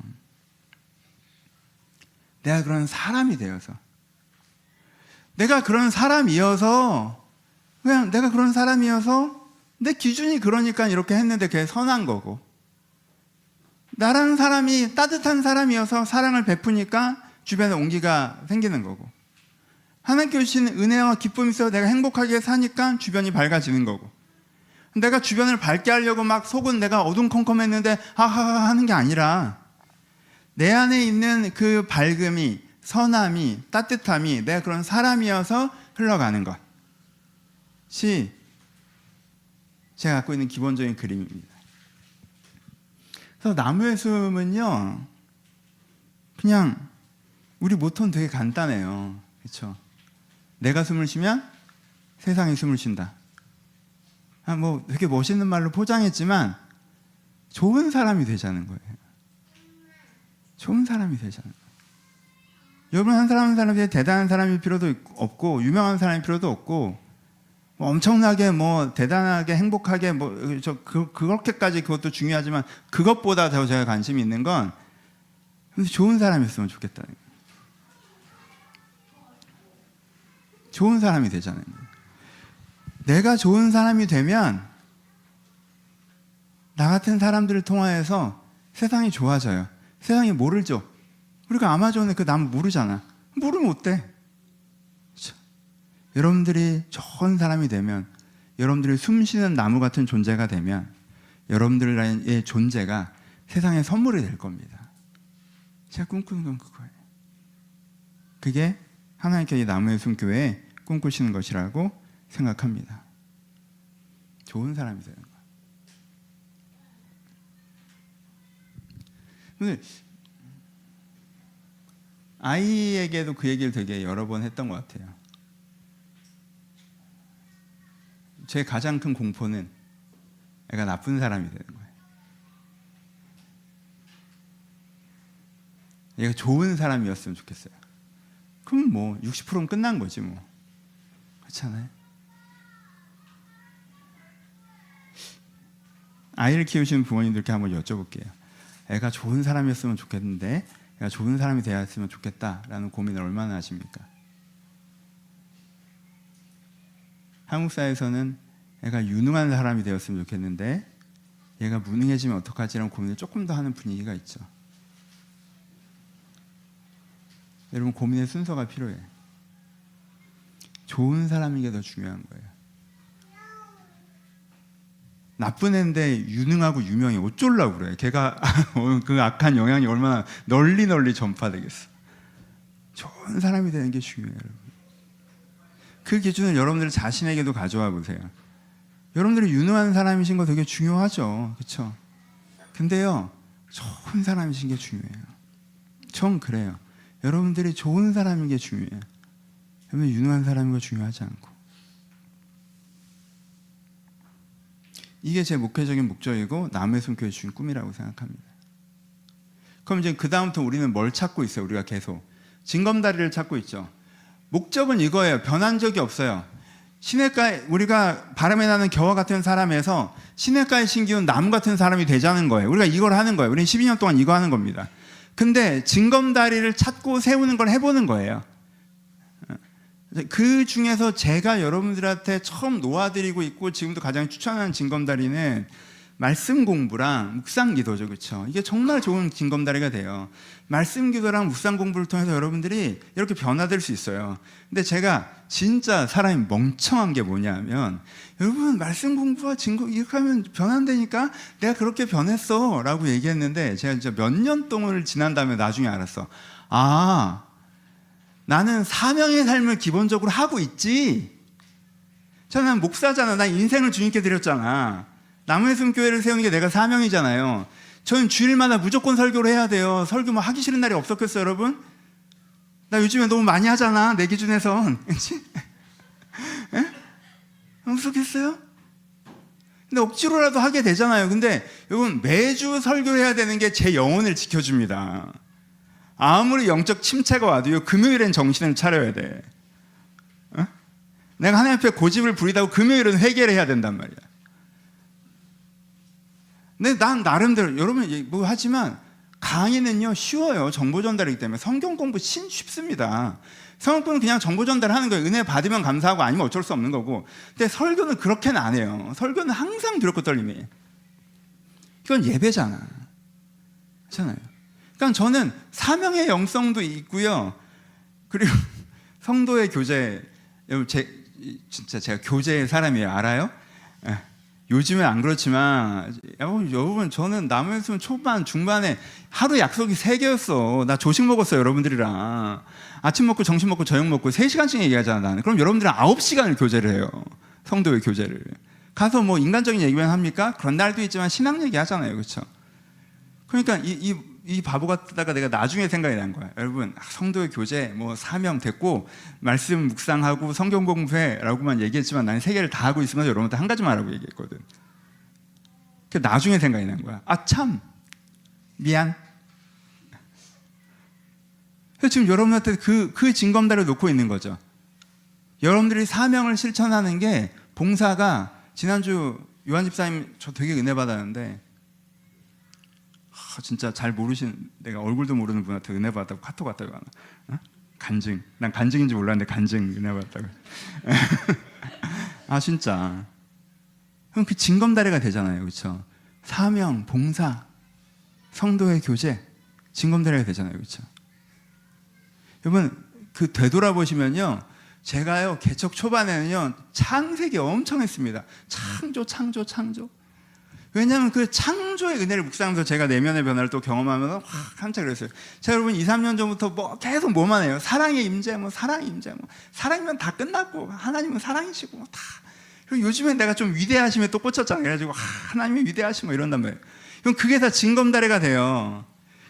[SPEAKER 2] 내가 그런 사람이 되어서 내가 그런 사람이어서 그냥 내가 그런 사람이어서 내 기준이 그러니까 이렇게 했는데 그게 선한 거고 나라는 사람이 따뜻한 사람이어서 사랑을 베푸니까 주변에 온기가 생기는 거고. 하나님께 주신 은혜와 기쁨이 있어 내가 행복하게 사니까 주변이 밝아지는 거고. 내가 주변을 밝게 하려고 막 속은 내가 어둠컴컴했는데 하하하 하는 게 아니라 내 안에 있는 그 밝음이 선함이 따뜻함이 내가 그런 사람이어서 흘러가는 것이 제가 갖고 있는 기본적인 그림입니다. 그래서 나무의 숨은요, 그냥 우리 모토는 되게 간단해요. 그렇죠? 내가 숨을 쉬면 세상이 숨을 쉰다. 아, 뭐 되게 멋있는 말로 포장했지만 좋은 사람이 되자는 거예요. 좋은 사람이 되자는 거예요. 여러분 한 사람 한 사람이 대단한 사람일 필요도 없고 유명한 사람일 필요도 없고 뭐 엄청나게 뭐 대단하게 행복하게 뭐저 그, 그렇게까지 그것도 중요하지만 그것보다 더 제가 관심이 있는 건 좋은 사람이었으면 거예요. 좋은 사람이 되잖아요. 내가 좋은 사람이 되면 나 같은 사람들을 통하여서 세상이 좋아져요. 세상이 뭐를 줘? 우리가 아마존에 그 나무 모르잖아. 모르면 어때? 여러분들이 좋은 사람이 되면 여러분들이 숨쉬는 나무 같은 존재가 되면 여러분들의 존재가 세상에 선물이 될 겁니다. 제가 꿈꾸는 건 그거예요. 그게 하나님께 이 나무의 숨교회 꿈꾸시는 것이라고 생각합니다. 좋은 사람이 되는 거. 오늘 아이에게도 그 얘기를 되게 여러 번 했던 것 같아요. 제 가장 큰 공포는 애가 나쁜 사람이 되는 거예요. 얘가 좋은 사람이었으면 좋겠어요. 그럼 뭐 60%는 끝난 거지 뭐. 그렇잖아요. 아이를 키우시는 부모님들께 한번 여쭤볼게요. 애가 좋은 사람이었으면 좋겠는데, 애가 좋은 사람이 되었으면 좋겠다라는 고민을 얼마나 하십니까? 한국 사회에서는 애가 유능한 사람이 되었으면 좋겠는데 얘가 무능해지면 어떡하지라는 고민을 조금 더 하는 분위기가 있죠. 여러분 고민의 순서가 필요해. 좋은 사람인 게 더 중요한 거예요. 나쁜 애인데 유능하고 유명해 어쩌려고 그래. 걔가 그 악한 영향이 얼마나 널리 널리 전파되겠어. 좋은 사람이 되는 게 중요해요, 여러분. 그 기준을 여러분들 자신에게도 가져와 보세요. 여러분들이 유능한 사람이신 거 되게 중요하죠. 그렇죠? 근데요. 좋은 사람이신 게 중요해요. 전 그래요. 여러분들이 좋은 사람인 게 중요해요. 여러분 유능한 사람인 거 중요하지 않고. 이게 제 목회적인 목적이고 남의 손교회 주신 꿈이라고 생각합니다. 그럼 이제 그 다음부터 우리는 뭘 찾고 있어요? 우리가 계속 징검다리를 찾고 있죠. 목적은 이거예요. 변한 적이 없어요. 시냇가에 우리가 바람에 나는 겨와 같은 사람에서 시냇가에 심기운 나무 같은 사람이 되자는 거예요. 우리가 이걸 하는 거예요. 우리는 12년 동안 이거 하는 겁니다. 근데 징검다리를 찾고 세우는 걸 해보는 거예요. 그 중에서 제가 여러분들한테 처음 놓아드리고 있고 지금도 가장 추천하는 징검다리는 말씀 공부랑 묵상 기도죠, 그렇죠? 이게 정말 좋은 징검다리가 돼요. 말씀 기도랑 묵상 공부를 통해서 여러분들이 이렇게 변화될 수 있어요. 근데 제가 진짜 사람이 멍청한 게 뭐냐면 여러분 말씀 공부와 진거 이렇게 하면 변한다니까 내가 그렇게 변했어라고 얘기했는데 제가 진짜 몇 년 동안을 지난 다음에 나중에 알았어. 아 나는 사명의 삶을 기본적으로 하고 있지. 저는 목사잖아. 나 인생을 주님께 드렸잖아. 나무의 숨 교회를 세우는 게 내가 사명이잖아요. 저는 주일마다 무조건 설교를 해야 돼요. 설교 뭐 하기 싫은 날이 없었겠어요, 여러분? 나 요즘에 너무 많이 하잖아. 내 기준에선. 그치? 예? 없었겠어요? 근데 억지로라도 하게 되잖아요. 근데 여러분 매주 설교해야 되는 게 제 영혼을 지켜줍니다. 아무리 영적 침체가 와도요. 금요일엔 정신을 차려야 돼. 어? 내가 하나님 앞에 고집을 부리다고 금요일은 회개를 해야 된단 말이야. 근데 난 나름대로 여러분 뭐 하지만 강의는요 쉬워요 정보 전달이기 때문에 성경 공부 신 쉽습니다. 성경 공부는 그냥 정보 전달하는 거예요. 은혜 받으면 감사하고 아니면 어쩔 수 없는 거고. 근데 설교는 그렇게는 안 해요. 설교는 항상 두렵고 떨림이. 이건 예배잖아. 그렇잖아요. 그러니까 저는 사명의 영성도 있고요. 그리고 성도의 교제 제 진짜 제가 교제의 사람이에요. 알아요? 예. 요즘은 안 그렇지만 여러분, 여러분 저는 남의 초반 중반에 하루 약속이 세 개였어. 나 조식 먹었어요, 여러분들이랑. 아침 먹고 점심 먹고 저녁 먹고 세 시간씩 얘기하잖아, 나는. 그럼 여러분들은 아홉 시간을 교제를 해요. 성도의 교제를. 가서 뭐 인간적인 얘기만 합니까? 그런 날도 있지만 신앙 얘기 하잖아요. 그렇죠? 그러니까 이, 이, 이 바보 같다가 내가 나중에 생각이 난 거야. 여러분, 성도의 교제, 뭐 사명 됐고, 말씀 묵상하고 성경 공부해라고만 얘기했지만 나는 세 개를 다 하고 있으면서 여러분한테 한 가지만 하라고 얘기했거든. 그 나중에 생각이 난 거야. 아, 참. 미안. 지금 여러분한테 그, 그 징검다리를 놓고 있는 거죠. 여러분들이 사명을 실천하는 게 봉사가 지난주 요한 집사님 저 되게 은혜 받았는데 아, 진짜 잘 모르신 내가 얼굴도 모르는 분한테 은혜 받았다고 카톡 왔다고 하나? 어? 간증. 난 간증인지 몰랐는데 간증 은혜 받았다고. 아 진짜. 그럼 그 징검다리가 되잖아요. 그렇죠 사명 봉사 성도의 교제 징검다리가 되잖아요. 그렇죠 여러분 그 되돌아보시면요. 제가요 개척 초반에는요 창세기 엄청 했습니다. 창조 창조 창조 왜냐하면 그 창조의 은혜를 묵상하면서 제가 내면의 변화를 또 경험하면서 확 깜짝 그랬어요. 제가 여러분 2, 3년 전부터 뭐 계속 뭐만 해요. 사랑의 임재, 뭐 사랑의 임재, 뭐 사랑이면 다 끝났고 하나님은 사랑이시고 뭐 다. 그리고 요즘에 내가 좀 위대하심에 또 꽂혔잖아요. 그래가지고 아, 하나님이 위대하시고 뭐 이런단 말이에요. 그럼 그게 다 징검다리가 돼요.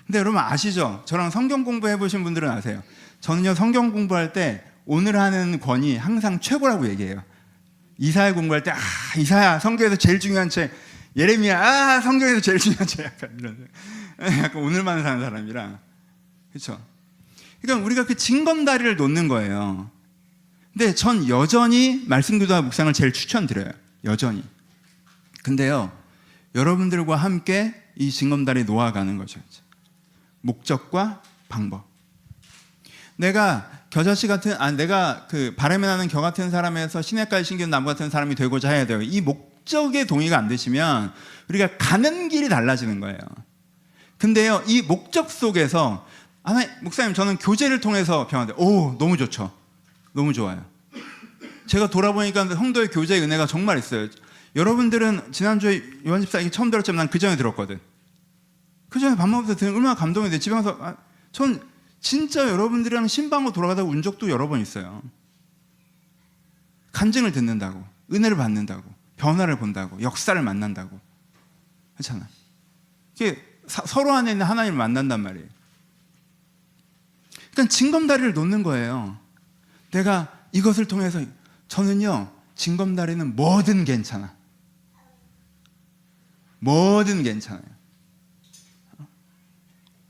[SPEAKER 2] 근데 여러분 아시죠? 저랑 성경 공부해 보신 분들은 아세요. 저는요 성경 공부할 때 오늘 하는 권이 항상 최고라고 얘기해요. 이사야 공부할 때 아, 이사야 성경에서 제일 중요한 책 예레미야, 아, 성경에서 제일 중요한 책 약간 이런. 약간 오늘만 사는 사람이라. 그렇죠? 그러니까 우리가 그 징검다리를 놓는 거예요. 근데 전 여전히 말씀 기도와 묵상을 제일 추천드려요. 여전히. 근데요. 여러분들과 함께 이 징검다리 놓아가는 거죠. 목적과 방법. 내가 겨자씨 같은 아 내가 그 바람에 나는 겨 같은 사람에서 시냇가에 심기는 나무 같은 사람이 되고자 해야 돼요. 이 목 적에 동의가 안 되시면 우리가 가는 길이 달라지는 거예요. 근데요, 이 목적 속에서 아마 목사님 저는 교제를 통해서 변화돼. 오, 너무 좋죠. 너무 좋아요. 제가 돌아보니까 성도의 교제의 은혜가 정말 있어요. 여러분들은 지난주에 요한 집사 이게 처음 들었지만 난 그 전에 들었거든. 그 전에 밥 먹으면서 들으면 얼마나 감동이 돼. 집에 가서 아, 전 진짜 여러분들이랑 신방으로 돌아가다 운 적도 여러 번 있어요. 간증을 듣는다고, 은혜를 받는다고, 변화를 본다고, 역사를 만난다고. 그렇잖아. 이게 서로 안에 있는 하나님을 만난단 말이에요. 그러니까 징검다리를 놓는 거예요. 내가 이것을 통해서 저는요, 징검다리는 뭐든 괜찮아. 뭐든 괜찮아요.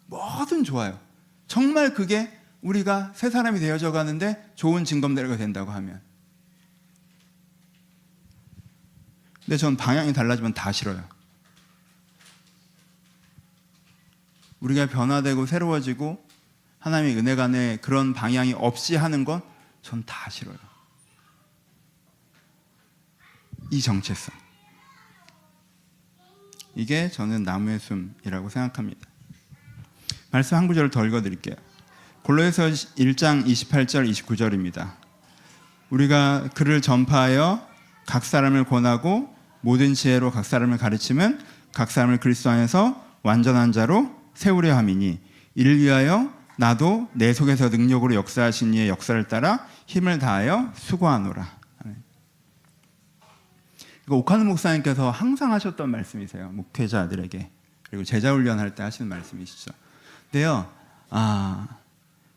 [SPEAKER 2] 뭐든 좋아요. 정말 그게 우리가 새 사람이 되어져 가는데 좋은 징검다리가 된다고 하면. 근데 전 방향이 달라지면 다 싫어요. 우리가 변화되고 새로워지고 하나님의 은혜가 내 그런 방향이 없이 하는 건 전 다 싫어요. 이 정체성. 이게 저는 나무의 숨이라고 생각합니다. 말씀 한 구절을 더 읽어드릴게요. 골로에서 1장 28절 29절입니다. 우리가 그를 전파하여 각 사람을 권하고 모든 지혜로 각 사람을 가르치면 각 사람을 그리스도 안에서 완전한 자로 세우려 함이니 이를 위하여 나도 내 속에서 능력으로 역사하신 이의 역사를 따라 힘을 다하여 수고하노라. 이거 오카노 목사님께서 항상 하셨던 말씀이세요. 목회자들에게 그리고 제자 훈련할 때 하시는 말씀이시죠. 근데요, 아,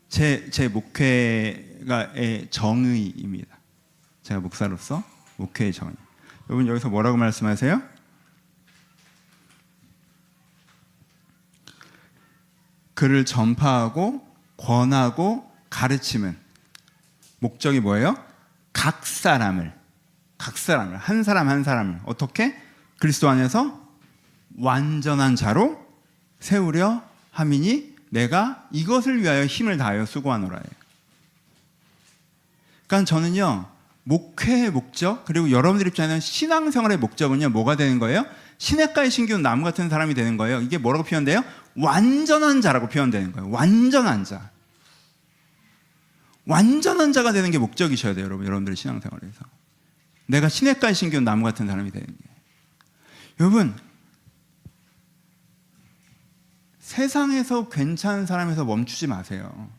[SPEAKER 2] 제, 제 목회가의 정의입니다. 제가 목사로서 목회의 정의. 여러분 여기서 뭐라고 말씀하세요? 그를 전파하고 권하고 가르침은 목적이 뭐예요? 각 사람을 각 사람을 한 사람 한 사람을 어떻게 그리스도 안에서 완전한 자로 세우려 함이니 내가 이것을 위하여 힘을 다하여 수고하노라예요. 그러니까 저는요 목회의 목적 그리고 여러분들 입장에는 신앙생활의 목적은요 뭐가 되는 거예요? 시냇가에 심기운 나무 같은 사람이 되는 거예요. 이게 뭐라고 표현돼요? 완전한 자라고 표현되는 거예요. 완전한 자. 완전한 자가 되는 게 목적이셔야 돼요, 여러분. 여러분들의 신앙생활에서. 내가 시냇가에 심기운 나무 같은 사람이 되는 게. 여러분, 세상에서 괜찮은 사람에서 멈추지 마세요.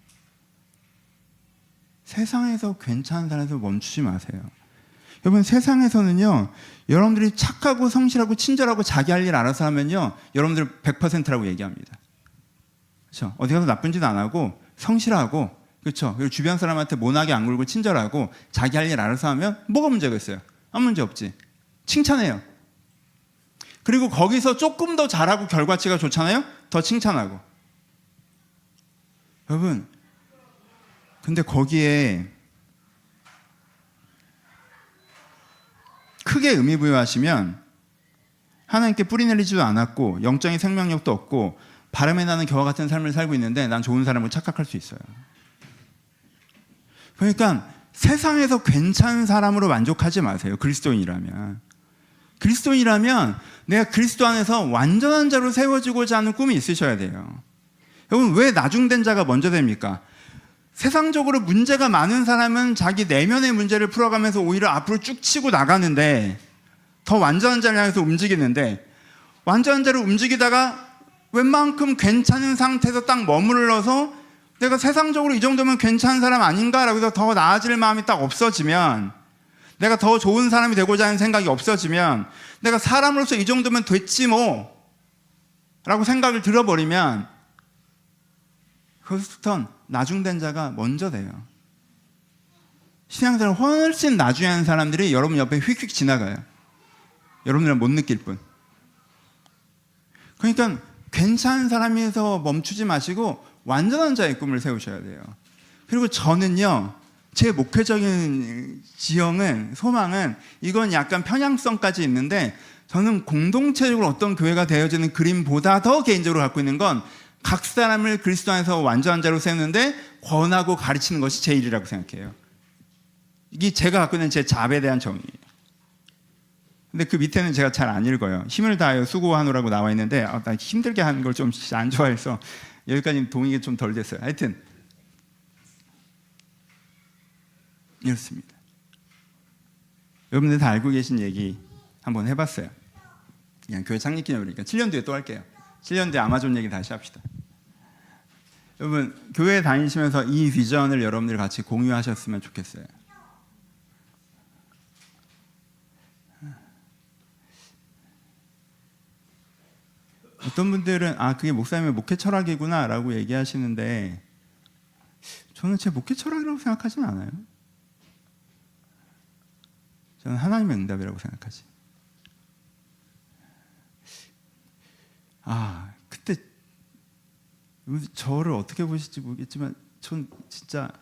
[SPEAKER 2] 세상에서 괜찮은 사람에서 멈추지 마세요. 여러분, 세상에서는요, 여러분들이 착하고 성실하고 친절하고 자기 할 일 알아서 하면요, 여러분들 100%라고 얘기합니다. 그렇죠? 어디 가서 나쁜 짓 안 하고 성실하고 그렇죠? 그리고 주변 사람한테 모나게 안 굴고 친절하고 자기 할 일 알아서 하면 뭐가 문제가 있어요? 아무 문제 없지. 칭찬해요. 그리고 거기서 조금 더 잘하고 결과치가 좋잖아요? 더 칭찬하고. 여러분, 근데 거기에 크게 의미 부여하시면 하나님께 뿌리 내리지도 않았고 영적인 생명력도 없고 바람에 나는 겨와 같은 삶을 살고 있는데 난 좋은 사람을 착각할 수 있어요. 그러니까 세상에서 괜찮은 사람으로 만족하지 마세요. 그리스도인이라면. 그리스도인이라면 내가 그리스도 안에서 완전한 자로 세워지고자 하는 꿈이 있으셔야 돼요. 여러분, 왜 나중된 자가 먼저 됩니까? 세상적으로 문제가 많은 사람은 자기 내면의 문제를 풀어가면서 오히려 앞으로 쭉 치고 나가는데 더 완전한 자를 향해서 움직이는데 완전한 자로 움직이다가 웬만큼 괜찮은 상태에서 딱 머물러서 내가 세상적으로 이 정도면 괜찮은 사람 아닌가라고 해서 더 나아질 마음이 딱 없어지면 내가 더 좋은 사람이 되고자 하는 생각이 없어지면 내가 사람으로서 이 정도면 됐지 뭐 라고 생각을 들어버리면 그것부터 나중된 자가 먼저 돼요. 신앙생활 훨씬 나중에 하는 사람들이 여러분 옆에 휙휙 지나가요. 여러분들은 못 느낄 뿐. 그러니까 괜찮은 사람에서 멈추지 마시고 완전한 자의 꿈을 세우셔야 돼요. 그리고 저는요, 제 목회적인 지형은, 소망은, 이건 약간 편향성까지 있는데, 저는 공동체적으로 어떤 교회가 되어지는 그림보다 더 개인적으로 갖고 있는 건 각 사람을 그리스도 안에서 완전한 자로 세우는데 권하고 가르치는 것이 제 일이라고 생각해요. 이게 제가 갖고 있는 제 잡에 대한 정의예요. 근데 그 밑에는 제가 잘 안 읽어요. 힘을 다하여 수고하노라고 나와 있는데 아, 나 힘들게 하는 걸 좀 안 좋아해서 여기까지 동의가 좀 덜 됐어요. 하여튼 이렇습니다. 여러분들 다 알고 계신 얘기 한번 해봤어요. 그냥 교회 창립 기념이니까 7년 뒤에 또 할게요. 7년 뒤에 아마존 얘기 다시 합시다. 여러분 교회 다니시면서 이 비전을 여러분들 같이 공유하셨으면 좋겠어요. 어떤 분들은 아 그게 목사님의 목회 철학이구나라고 얘기하시는데 저는 제 목회 철학이라고 생각하지는 않아요. 저는 하나님의 응답이라고 생각하지. 아 그때 저를 어떻게 보실지 모르겠지만 전 진짜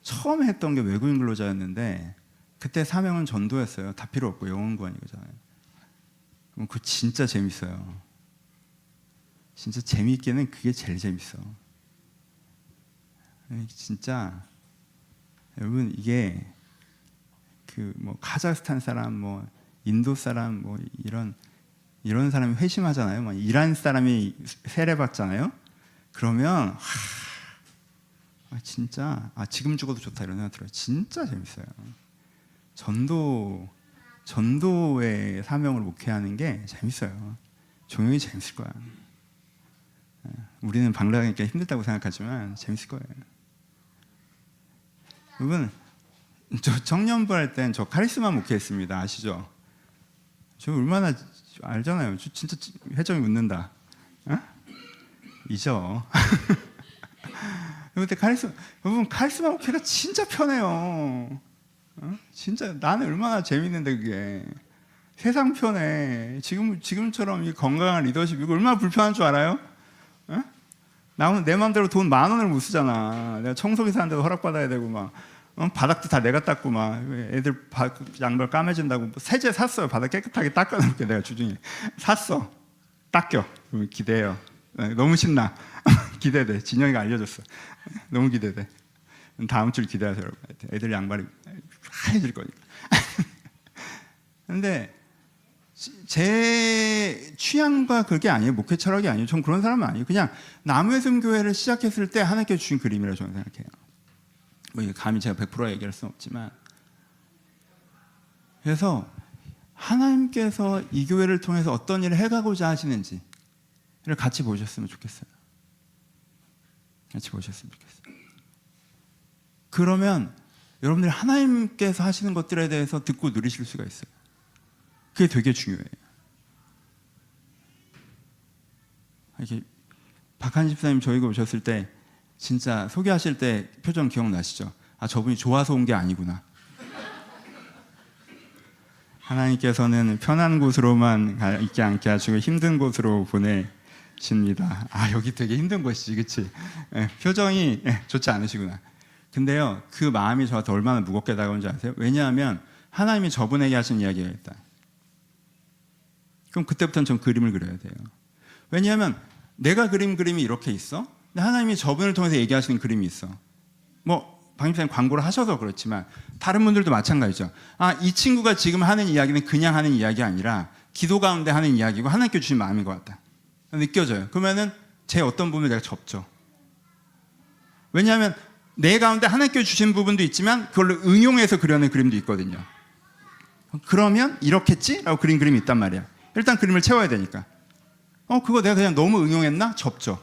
[SPEAKER 2] 처음 했던 게 외국인 근로자였는데 그때 사명은 전도였어요. 다 필요 없고 영원 구원이잖아요. 그럼 그 진짜 재밌어요. 진짜 재미있게는 그게 제일 재밌어. 진짜 여러분 이게 그 뭐 카자흐스탄 사람 뭐 인도 사람 뭐 이런 이런 사람이 회심하잖아요. 막 이란 사람이 세례 받잖아요. 그러면 하, 아, 진짜 아 지금 죽어도 좋다 이런 생각 들어요. 진짜 재밌어요. 전도 전도의 사명을 목회하는 게 재밌어요. 종영이 재밌을 거야. 예, 우리는 방랑하니까 힘들다고 생각하지만 재밌을 거예요. 여러분, 저 청년부 할 땐 저 카리스마 목회했습니다. 아시죠? 저 얼마나 알잖아요. 저 진짜 회장이 웃는다. 어? 잊어. 그때 카리스마 여러분 카리스마 목회가 진짜 편해요. 어? 진짜 나는 얼마나 재밌는데 그게 세상 편해. 지금 지금처럼 이 건강한 리더십 이거 얼마나 불편한 줄 알아요? 어? 나 오늘 내 마음대로 돈 만 원을 못 쓰잖아. 내가 청소기 사는데도 허락 받아야 되고 막 어? 바닥도 다 내가 닦고 막 애들 바, 양말 까매진다고 세제 샀어요. 바닥 깨끗하게 닦아놓게 내가 주중에 샀어. 닦여. 기대해요. 네, 너무 신나. 기대돼. 진영이가 알려줬어. 너무 기대돼. 다음 주 기대하세요, 여러분. 애들 양말이 하얘질 거니까. 근데 제 취향과 그게 아니에요. 목회 철학이 아니에요. 전 그런 사람은 아니에요. 그냥 나무의 숲 교회를 시작했을 때 하나님께 주신 그림이라고 저는 생각해요. 뭐 감히 제가 100% 얘기할 수는 없지만 그래서 하나님께서 이 교회를 통해서 어떤 일을 해가고자 하시는지를 같이 보셨으면 좋겠어요. 같이 보셨으면 좋겠어요. 그러면 여러분들이 하나님께서 하시는 것들에 대해서 듣고 누리실 수가 있어요. 그게 되게 중요해요. 이렇게 박한 집사님 저희가 오셨을 때 진짜 소개하실 때 표정 기억나시죠? 아 저분이 좋아서 온 게 아니구나. 하나님께서는 편한 곳으로만 있지 않게 하시고 힘든 곳으로 보내십니다. 아 여기 되게 힘든 곳이지, 그렇지? 예, 표정이 예, 좋지 않으시구나. 근데요, 그 마음이 저한테 얼마나 무겁게 다가온지 아세요? 왜냐하면 하나님이 저분에게 하신 이야기가 있다. 그럼 그때부터는 전 그림을 그려야 돼요. 왜냐하면 내가 그림 그림이 이렇게 있어. 하나님이 저분을 통해서 얘기하시는 그림이 있어. 뭐 방임사님 광고를 하셔서 그렇지만 다른 분들도 마찬가지죠. 아, 이 친구가 지금 하는 이야기는 그냥 하는 이야기 아니라 기도 가운데 하는 이야기고 하나님께 주신 마음인 것 같다. 느껴져요. 그러면은 제 어떤 부분을 내가 접죠. 왜냐하면 내 가운데 하나님께 주신 부분도 있지만 그걸로 응용해서 그려낸 그림도 있거든요. 그러면 이렇겠지? 라고 그린 그림이 있단 말이야. 일단 그림을 채워야 되니까. 어, 그거 내가 그냥 너무 응용했나? 접죠.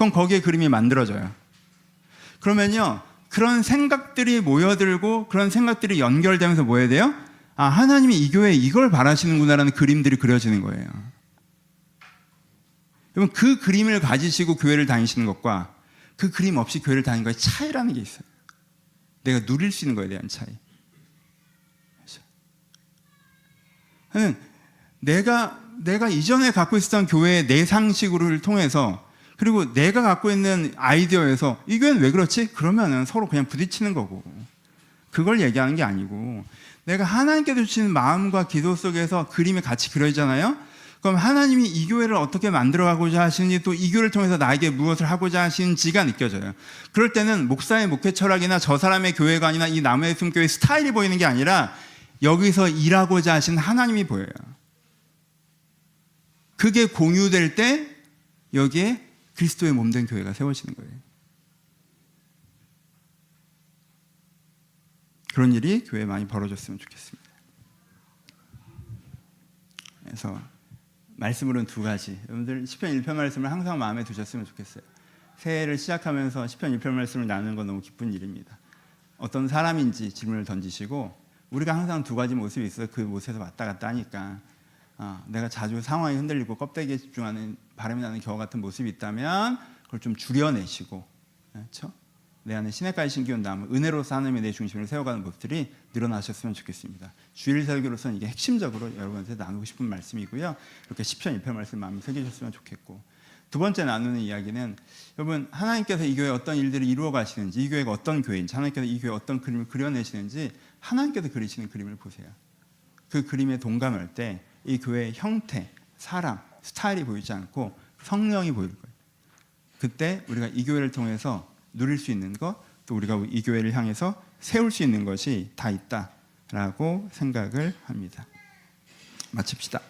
[SPEAKER 2] 그럼 거기에 그림이 만들어져요. 그러면요, 그런 생각들이 모여들고 그런 생각들이 연결되면서 뭐 해야 돼요? 아, 하나님이 이 교회에 이걸 바라시는구나라는 그림들이 그려지는 거예요. 여러분, 그 그림을 가지시고 교회를 다니시는 것과 그 그림 없이 교회를 다니는 거에 차이라는 게 있어요. 내가 누릴 수 있는 거에 대한 차이. 그렇죠? 내가 내가 이전에 갖고 있었던 교회의 내 상식을 통해서 그리고 내가 갖고 있는 아이디어에서 이 교회는 왜 그렇지? 그러면은 서로 그냥 부딪히는 거고 그걸 얘기하는 게 아니고 내가 하나님께서 주시는 마음과 기도 속에서 그림이 같이 그려지잖아요. 그럼 하나님이 이 교회를 어떻게 만들어가고자 하시는지 또 이 교회를 통해서 나에게 무엇을 하고자 하시는지가 느껴져요. 그럴 때는 목사의 목회 철학이나 저 사람의 교회관이나 이 남의 숨교회 스타일이 보이는 게 아니라 여기서 일하고자 하신 하나님이 보여요. 그게 공유될 때 여기에 그리스도의 몸 된 교회가 세워지는 거예요. 그런 일이 교회에 많이 벌어졌으면 좋겠습니다. 그래서 말씀으로는 두 가지. 여러분들 시편 1편 말씀을 항상 마음에 두셨으면 좋겠어요. 새해를 시작하면서 시편 1편 말씀을 나누는 건 너무 기쁜 일입니다. 어떤 사람인지 질문을 던지시고 우리가 항상 두 가지 모습이 있어요. 그 모습에서 왔다 갔다 하니까 어, 내가 자주 상황이 흔들리고 껍데기에 집중하는 바람이 나는 겨와 같은 모습이 있다면 그걸 좀 줄여내시고 그렇죠? 내 안에 시내까지 신기운 다음 은혜로서 하나님의 내 중심을 세워가는 모습들이 늘어나셨으면 좋겠습니다. 주일 설교로서는 이게 핵심적으로 여러분한테 나누고 싶은 말씀이고요. 이렇게 10편 1편 말씀 마음에 새기셨으면 좋겠고 두 번째 나누는 이야기는 여러분 하나님께서 이 교회 어떤 일들을 이루어 가시는지 이 교회가 어떤 교회인지 하나님께서 이 교회 어떤 그림을 그려내시는지 하나님께서 그리시는 그림을 보세요. 그 그림에 동감할 때 이 교회의 형태, 사람, 스타일이 보이지 않고 성령이 보일 거예요. 그때 우리가 이 교회를 통해서 누릴 수 있는 것, 또 우리가 이 교회를 향해서 세울 수 있는 것이 다 있다라고 생각을 합니다. 마칩시다.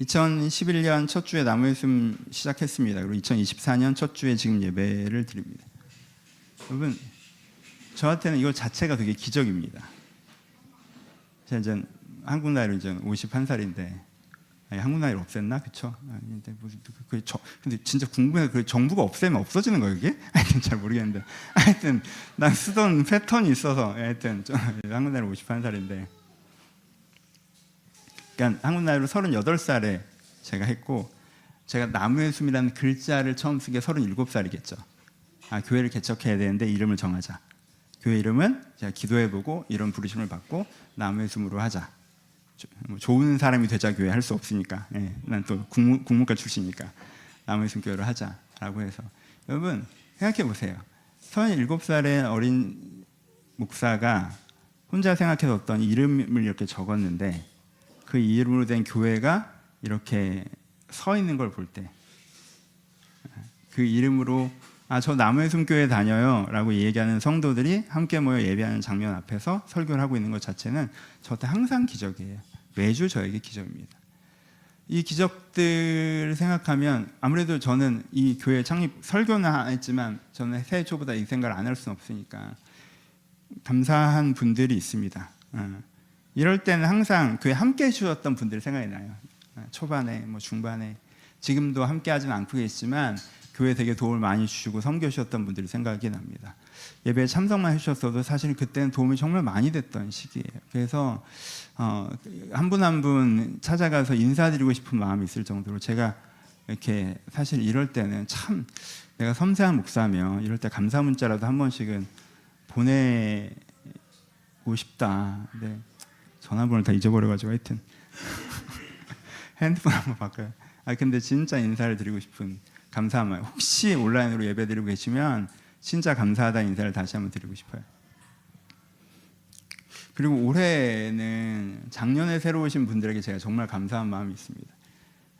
[SPEAKER 2] 2011년 첫 주에 나무 예수님 시작했습니다. 그리고 2024년 첫 주에 지금 예배를 드립니다. 여러분, 저한테는 이거 자체가 되게 기적입니다. 제가 한국 나이로 이제 51살인데 아니, 한국 나이를 없앴나? 그쵸? 아닌데 무슨 그, 그, 저, 근데 진짜 궁금해. 그 정부가 없애면 없어지는 거예요, 이게? 하여튼 잘 모르겠는데. 하여튼 난 쓰던 패턴이 있어서 하여튼 저, 한국 나이로 58살인데 그러니까 한국 나이로 38살에 제가 했고 제가 나무의 숨이라는 글자를 처음 쓴 게 37살이겠죠. 아, 교회를 개척해야 되는데 이름을 정하자. 교회 이름은 제가 기도해보고 이런 부르심을 받고 나무의 숨으로 하자. 조, 뭐 좋은 사람이 되자 교회 할 수 없으니까. 예, 난또 국문, 국문과 출신이니까 숨 교회를 하자라고 해서 여러분 생각해 보세요. 37살의 어린 목사가 혼자 생각해서 어떤 이름을 이렇게 적었는데 그 이름으로 된 교회가 이렇게 서 있는 걸 볼 때 그 이름으로 아 저 나무의 숨교회 다녀요 라고 얘기하는 성도들이 함께 모여 예배하는 장면 앞에서 설교를 하고 있는 것 자체는 저한테 항상 기적이에요. 매주 저에게 기적입니다. 이 기적들을 생각하면 아무래도 저는 이 교회 창립 설교는 했지만 저는 새해 초보다 이 생각을 안 할 수는 없으니까 감사한 분들이 있습니다. 어. 이럴 때는 항상 그 함께 해주셨던 분들 생각이 나요. 초반에, 뭐 중반에, 지금도 함께 하진 않고 계시지만 교회 되게 도움을 많이 주시고 섬겨주셨던 분들이 생각이 납니다. 예배에 참석만 해주셨어도 사실 그때는 도움이 정말 많이 됐던 시기예요. 그래서 어, 한분 한 분 찾아가서 인사드리고 싶은 마음이 있을 정도로 제가 이렇게 사실 이럴 때는 참 내가 섬세한 목사며 이럴 때 감사 문자라도 한 번씩은 보내고 싶다. 네. 전화번호를 다 잊어버려가지고 하여튼 핸드폰 한번 바꿔요. 아 근데 진짜 인사를 드리고 싶은 감사한 말. 혹시 온라인으로 예배드리고 계시면 진짜 감사하다 인사를 다시 한번 드리고 싶어요. 그리고 올해는 작년에 새로 오신 분들에게 제가 정말 감사한 마음이 있습니다.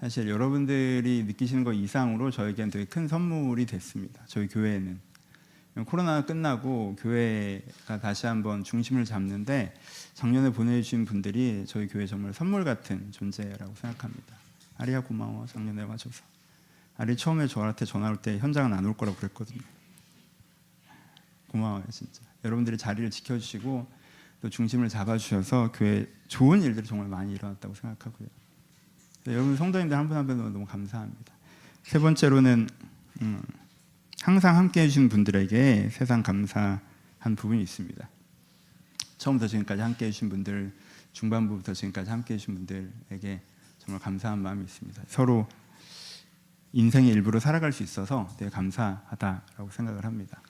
[SPEAKER 2] 사실 여러분들이 느끼시는 것 이상으로 저에게는 되게 큰 선물이 됐습니다. 저희 교회에는 코로나가 끝나고 교회가 다시 한번 중심을 잡는데 작년에 보내주신 분들이 저희 교회 정말 선물 같은 존재라고 생각합니다. 아리야 고마워 작년에 와줘서. 아리 처음에 저한테 전화 올 때 현장은 안 올 거라고 그랬거든요. 고마워요 진짜. 여러분들이 자리를 지켜주시고 또 중심을 잡아주셔서 교회 좋은 일들이 정말 많이 일어났다고 생각하고요. 여러분 성도님들 한 분 한 분 너무 감사합니다. 세 번째로는 음, 항상 함께 해주신 분들에게 세상 감사한 부분이 있습니다. 처음부터 지금까지 함께 해주신 분들, 중반부부터 지금까지 함께 해주신 분들에게 정말 감사한 마음이 있습니다. 서로 인생의 일부로 살아갈 수 있어서 되게 감사하다라고 생각을 합니다.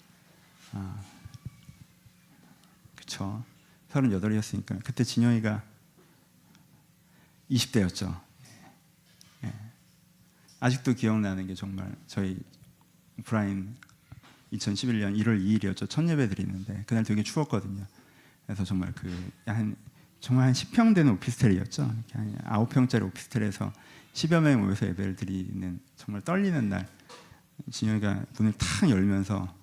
[SPEAKER 2] 아, 그쵸. 38이었으니까. 그때 진영이가 20대였죠. 예. 아직도 기억나는 게 정말 저희 브라인 2011년 1월 2일이었죠. 첫 예배 드리는데 그날 되게 추웠거든요. 그래서 정말 그 한 정말 한 10평 되는 오피스텔이었죠. 한 9평짜리 오피스텔에서 10여 명이 모여서 예배를 드리는 정말 떨리는 날 진영이가 문을 탁 열면서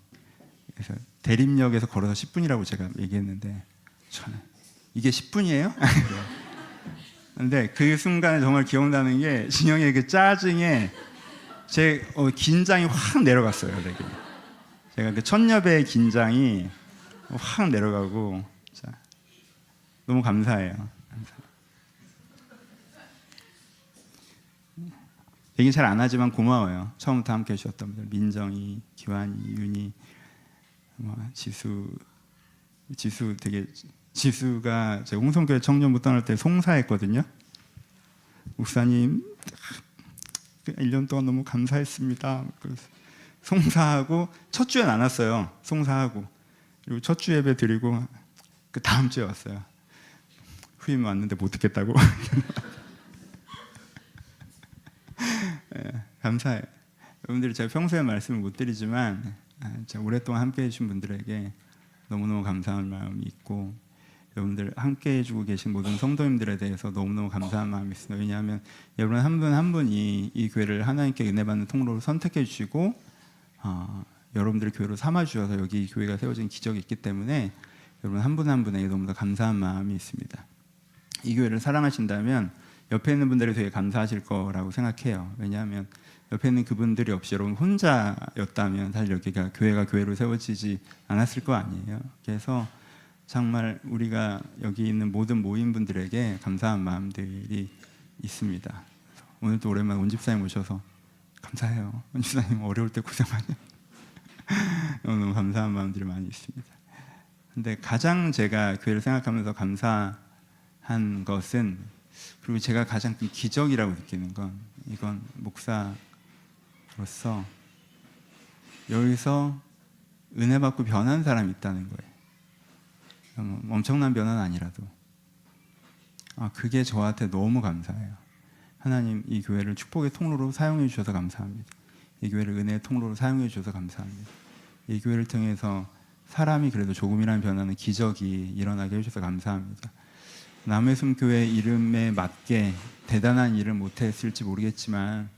[SPEAKER 2] 그래서 대림역에서 걸어서 10분이라고 제가 얘기했는데 저는 이게 10분이에요? 근데 그 순간에 정말 기억나는 게 진영의 그 짜증에 제 어, 긴장이 확 내려갔어요. 되게. 제가 그 첫여배의 긴장이 확 내려가고 자, 너무 감사해요. 감사. 얘기 잘 안 하지만 고마워요. 처음부터 함께 해주셨던 분들 민정이, 기환이, 윤이, 뭐 지수, 지수 되게 지수가 제가 홍성교회 청년부 떠날 때 송사했거든요. 목사님 1년 동안 너무 감사했습니다. 송사하고 첫 주엔 안 왔어요. 송사하고 그리고 첫 주 예배 드리고 그 다음 주에 왔어요. 후임 왔는데 못 듣겠다고. 네, 감사해요. 여러분들이 제가 평소에 말씀을 못 드리지만 아, 오랫동안 함께 해주신 분들에게 너무너무 감사한 마음이 있고 여러분들 함께 해주고 계신 모든 성도님들에 대해서 너무너무 감사한 마음이 있습니다. 왜냐하면 여러분 한 분한 한 분이 이 교회를 하나님께 은혜 받는 통로로 선택해 주시고 어, 여러분들 교회로 삼아 주셔서 여기 교회가 세워진 기적이 있기 때문에 여러분 한 분한 분에게 너무나 감사한 마음이 있습니다. 이 교회를 사랑하신다면 옆에 있는 분들이 되게 감사하실 거라고 생각해요. 왜냐하면 옆에 있는 그분들이 없이 여러분 혼자였다면 사실 여기가 교회가 교회로 세워지지 않았을 거 아니에요. 그래서 정말 우리가 여기 있는 모든 모임분들에게 감사한 마음들이 있습니다. 오늘도 오랜만에 온 집사님 오셔서 감사해요. 온 집사님 어려울 때 고생 많이. 너무 감사한 마음들이 많이 있습니다. 근데 가장 제가 교회를 생각하면서 감사 한 것은 그리고 제가 가장 큰 기적이라고 느끼는 건 이건 목사로서 여기서 은혜 받고 변한 사람이 있다는 거예요. 음, 엄청난 변화는 아니라도 아, 그게 저한테 너무 감사해요. 하나님 이 교회를 축복의 통로로 사용해 주셔서 감사합니다. 이 교회를 은혜의 통로로 사용해 주셔서 감사합니다. 이 교회를 통해서 사람이 그래도 조금이라는 변화는 기적이 일어나게 해주셔서 감사합니다. 숨 교회 이름에 맞게 대단한 일을 못했을지 모르겠지만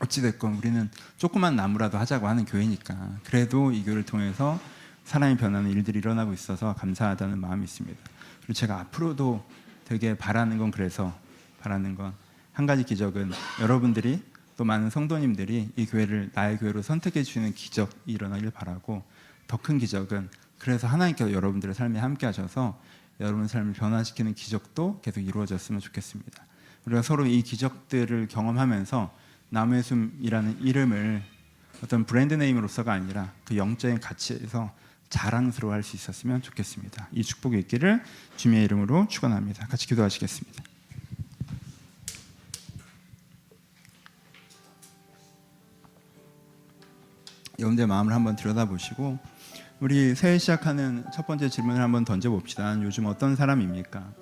[SPEAKER 2] 어찌됐건 우리는 조그만 나무라도 하자고 하는 교회니까 그래도 이 교회를 통해서 사람이 변하는 일들이 일어나고 있어서 감사하다는 마음이 있습니다. 그리고 제가 앞으로도 되게 바라는 건 그래서 바라는 건 한 가지 기적은 여러분들이 또 많은 성도님들이 이 교회를 나의 교회로 선택해 주시는 기적이 일어나길 바라고 더 큰 기적은 그래서 하나님께서 여러분들의 삶에 함께 하셔서 여러분 삶을 변화시키는 기적도 계속 이루어졌으면 좋겠습니다. 우리가 서로 이 기적들을 경험하면서 남의 숨이라는 이름을 어떤 브랜드 네임으로서가 아니라 그 영적인 가치에서 자랑스러워할 수 있었으면 좋겠습니다. 이 축복이 있기를 주님의 이름으로 축원합니다. 같이 기도하시겠습니다. 여러분들 마음을 한번 들여다보시고 우리 새해 시작하는 첫 번째 질문을 한번 던져봅시다. 요즘 어떤 사람입니까?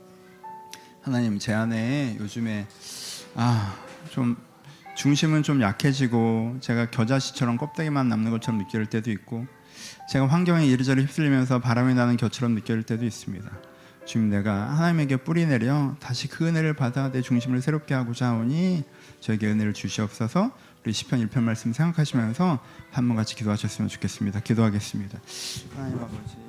[SPEAKER 2] 하나님 제 안에 요즘에 아좀 중심은 좀 약해지고 제가 겨자씨처럼 껍데기만 남는 것처럼 느낄 때도 있고 제가 환경에 이리저리 휩쓸리면서 바람이 나는 겨처럼 느낄 때도 있습니다. 주님 내가 하나님에게 뿌리 내려 다시 그 은혜를 받아 내 중심을 새롭게 하고자 하오니 저에게 은혜를 주시옵소서 우리 시편 1편 말씀 생각하시면서 한번 같이 기도하셨으면 좋겠습니다. 기도하겠습니다. 하나님 아버지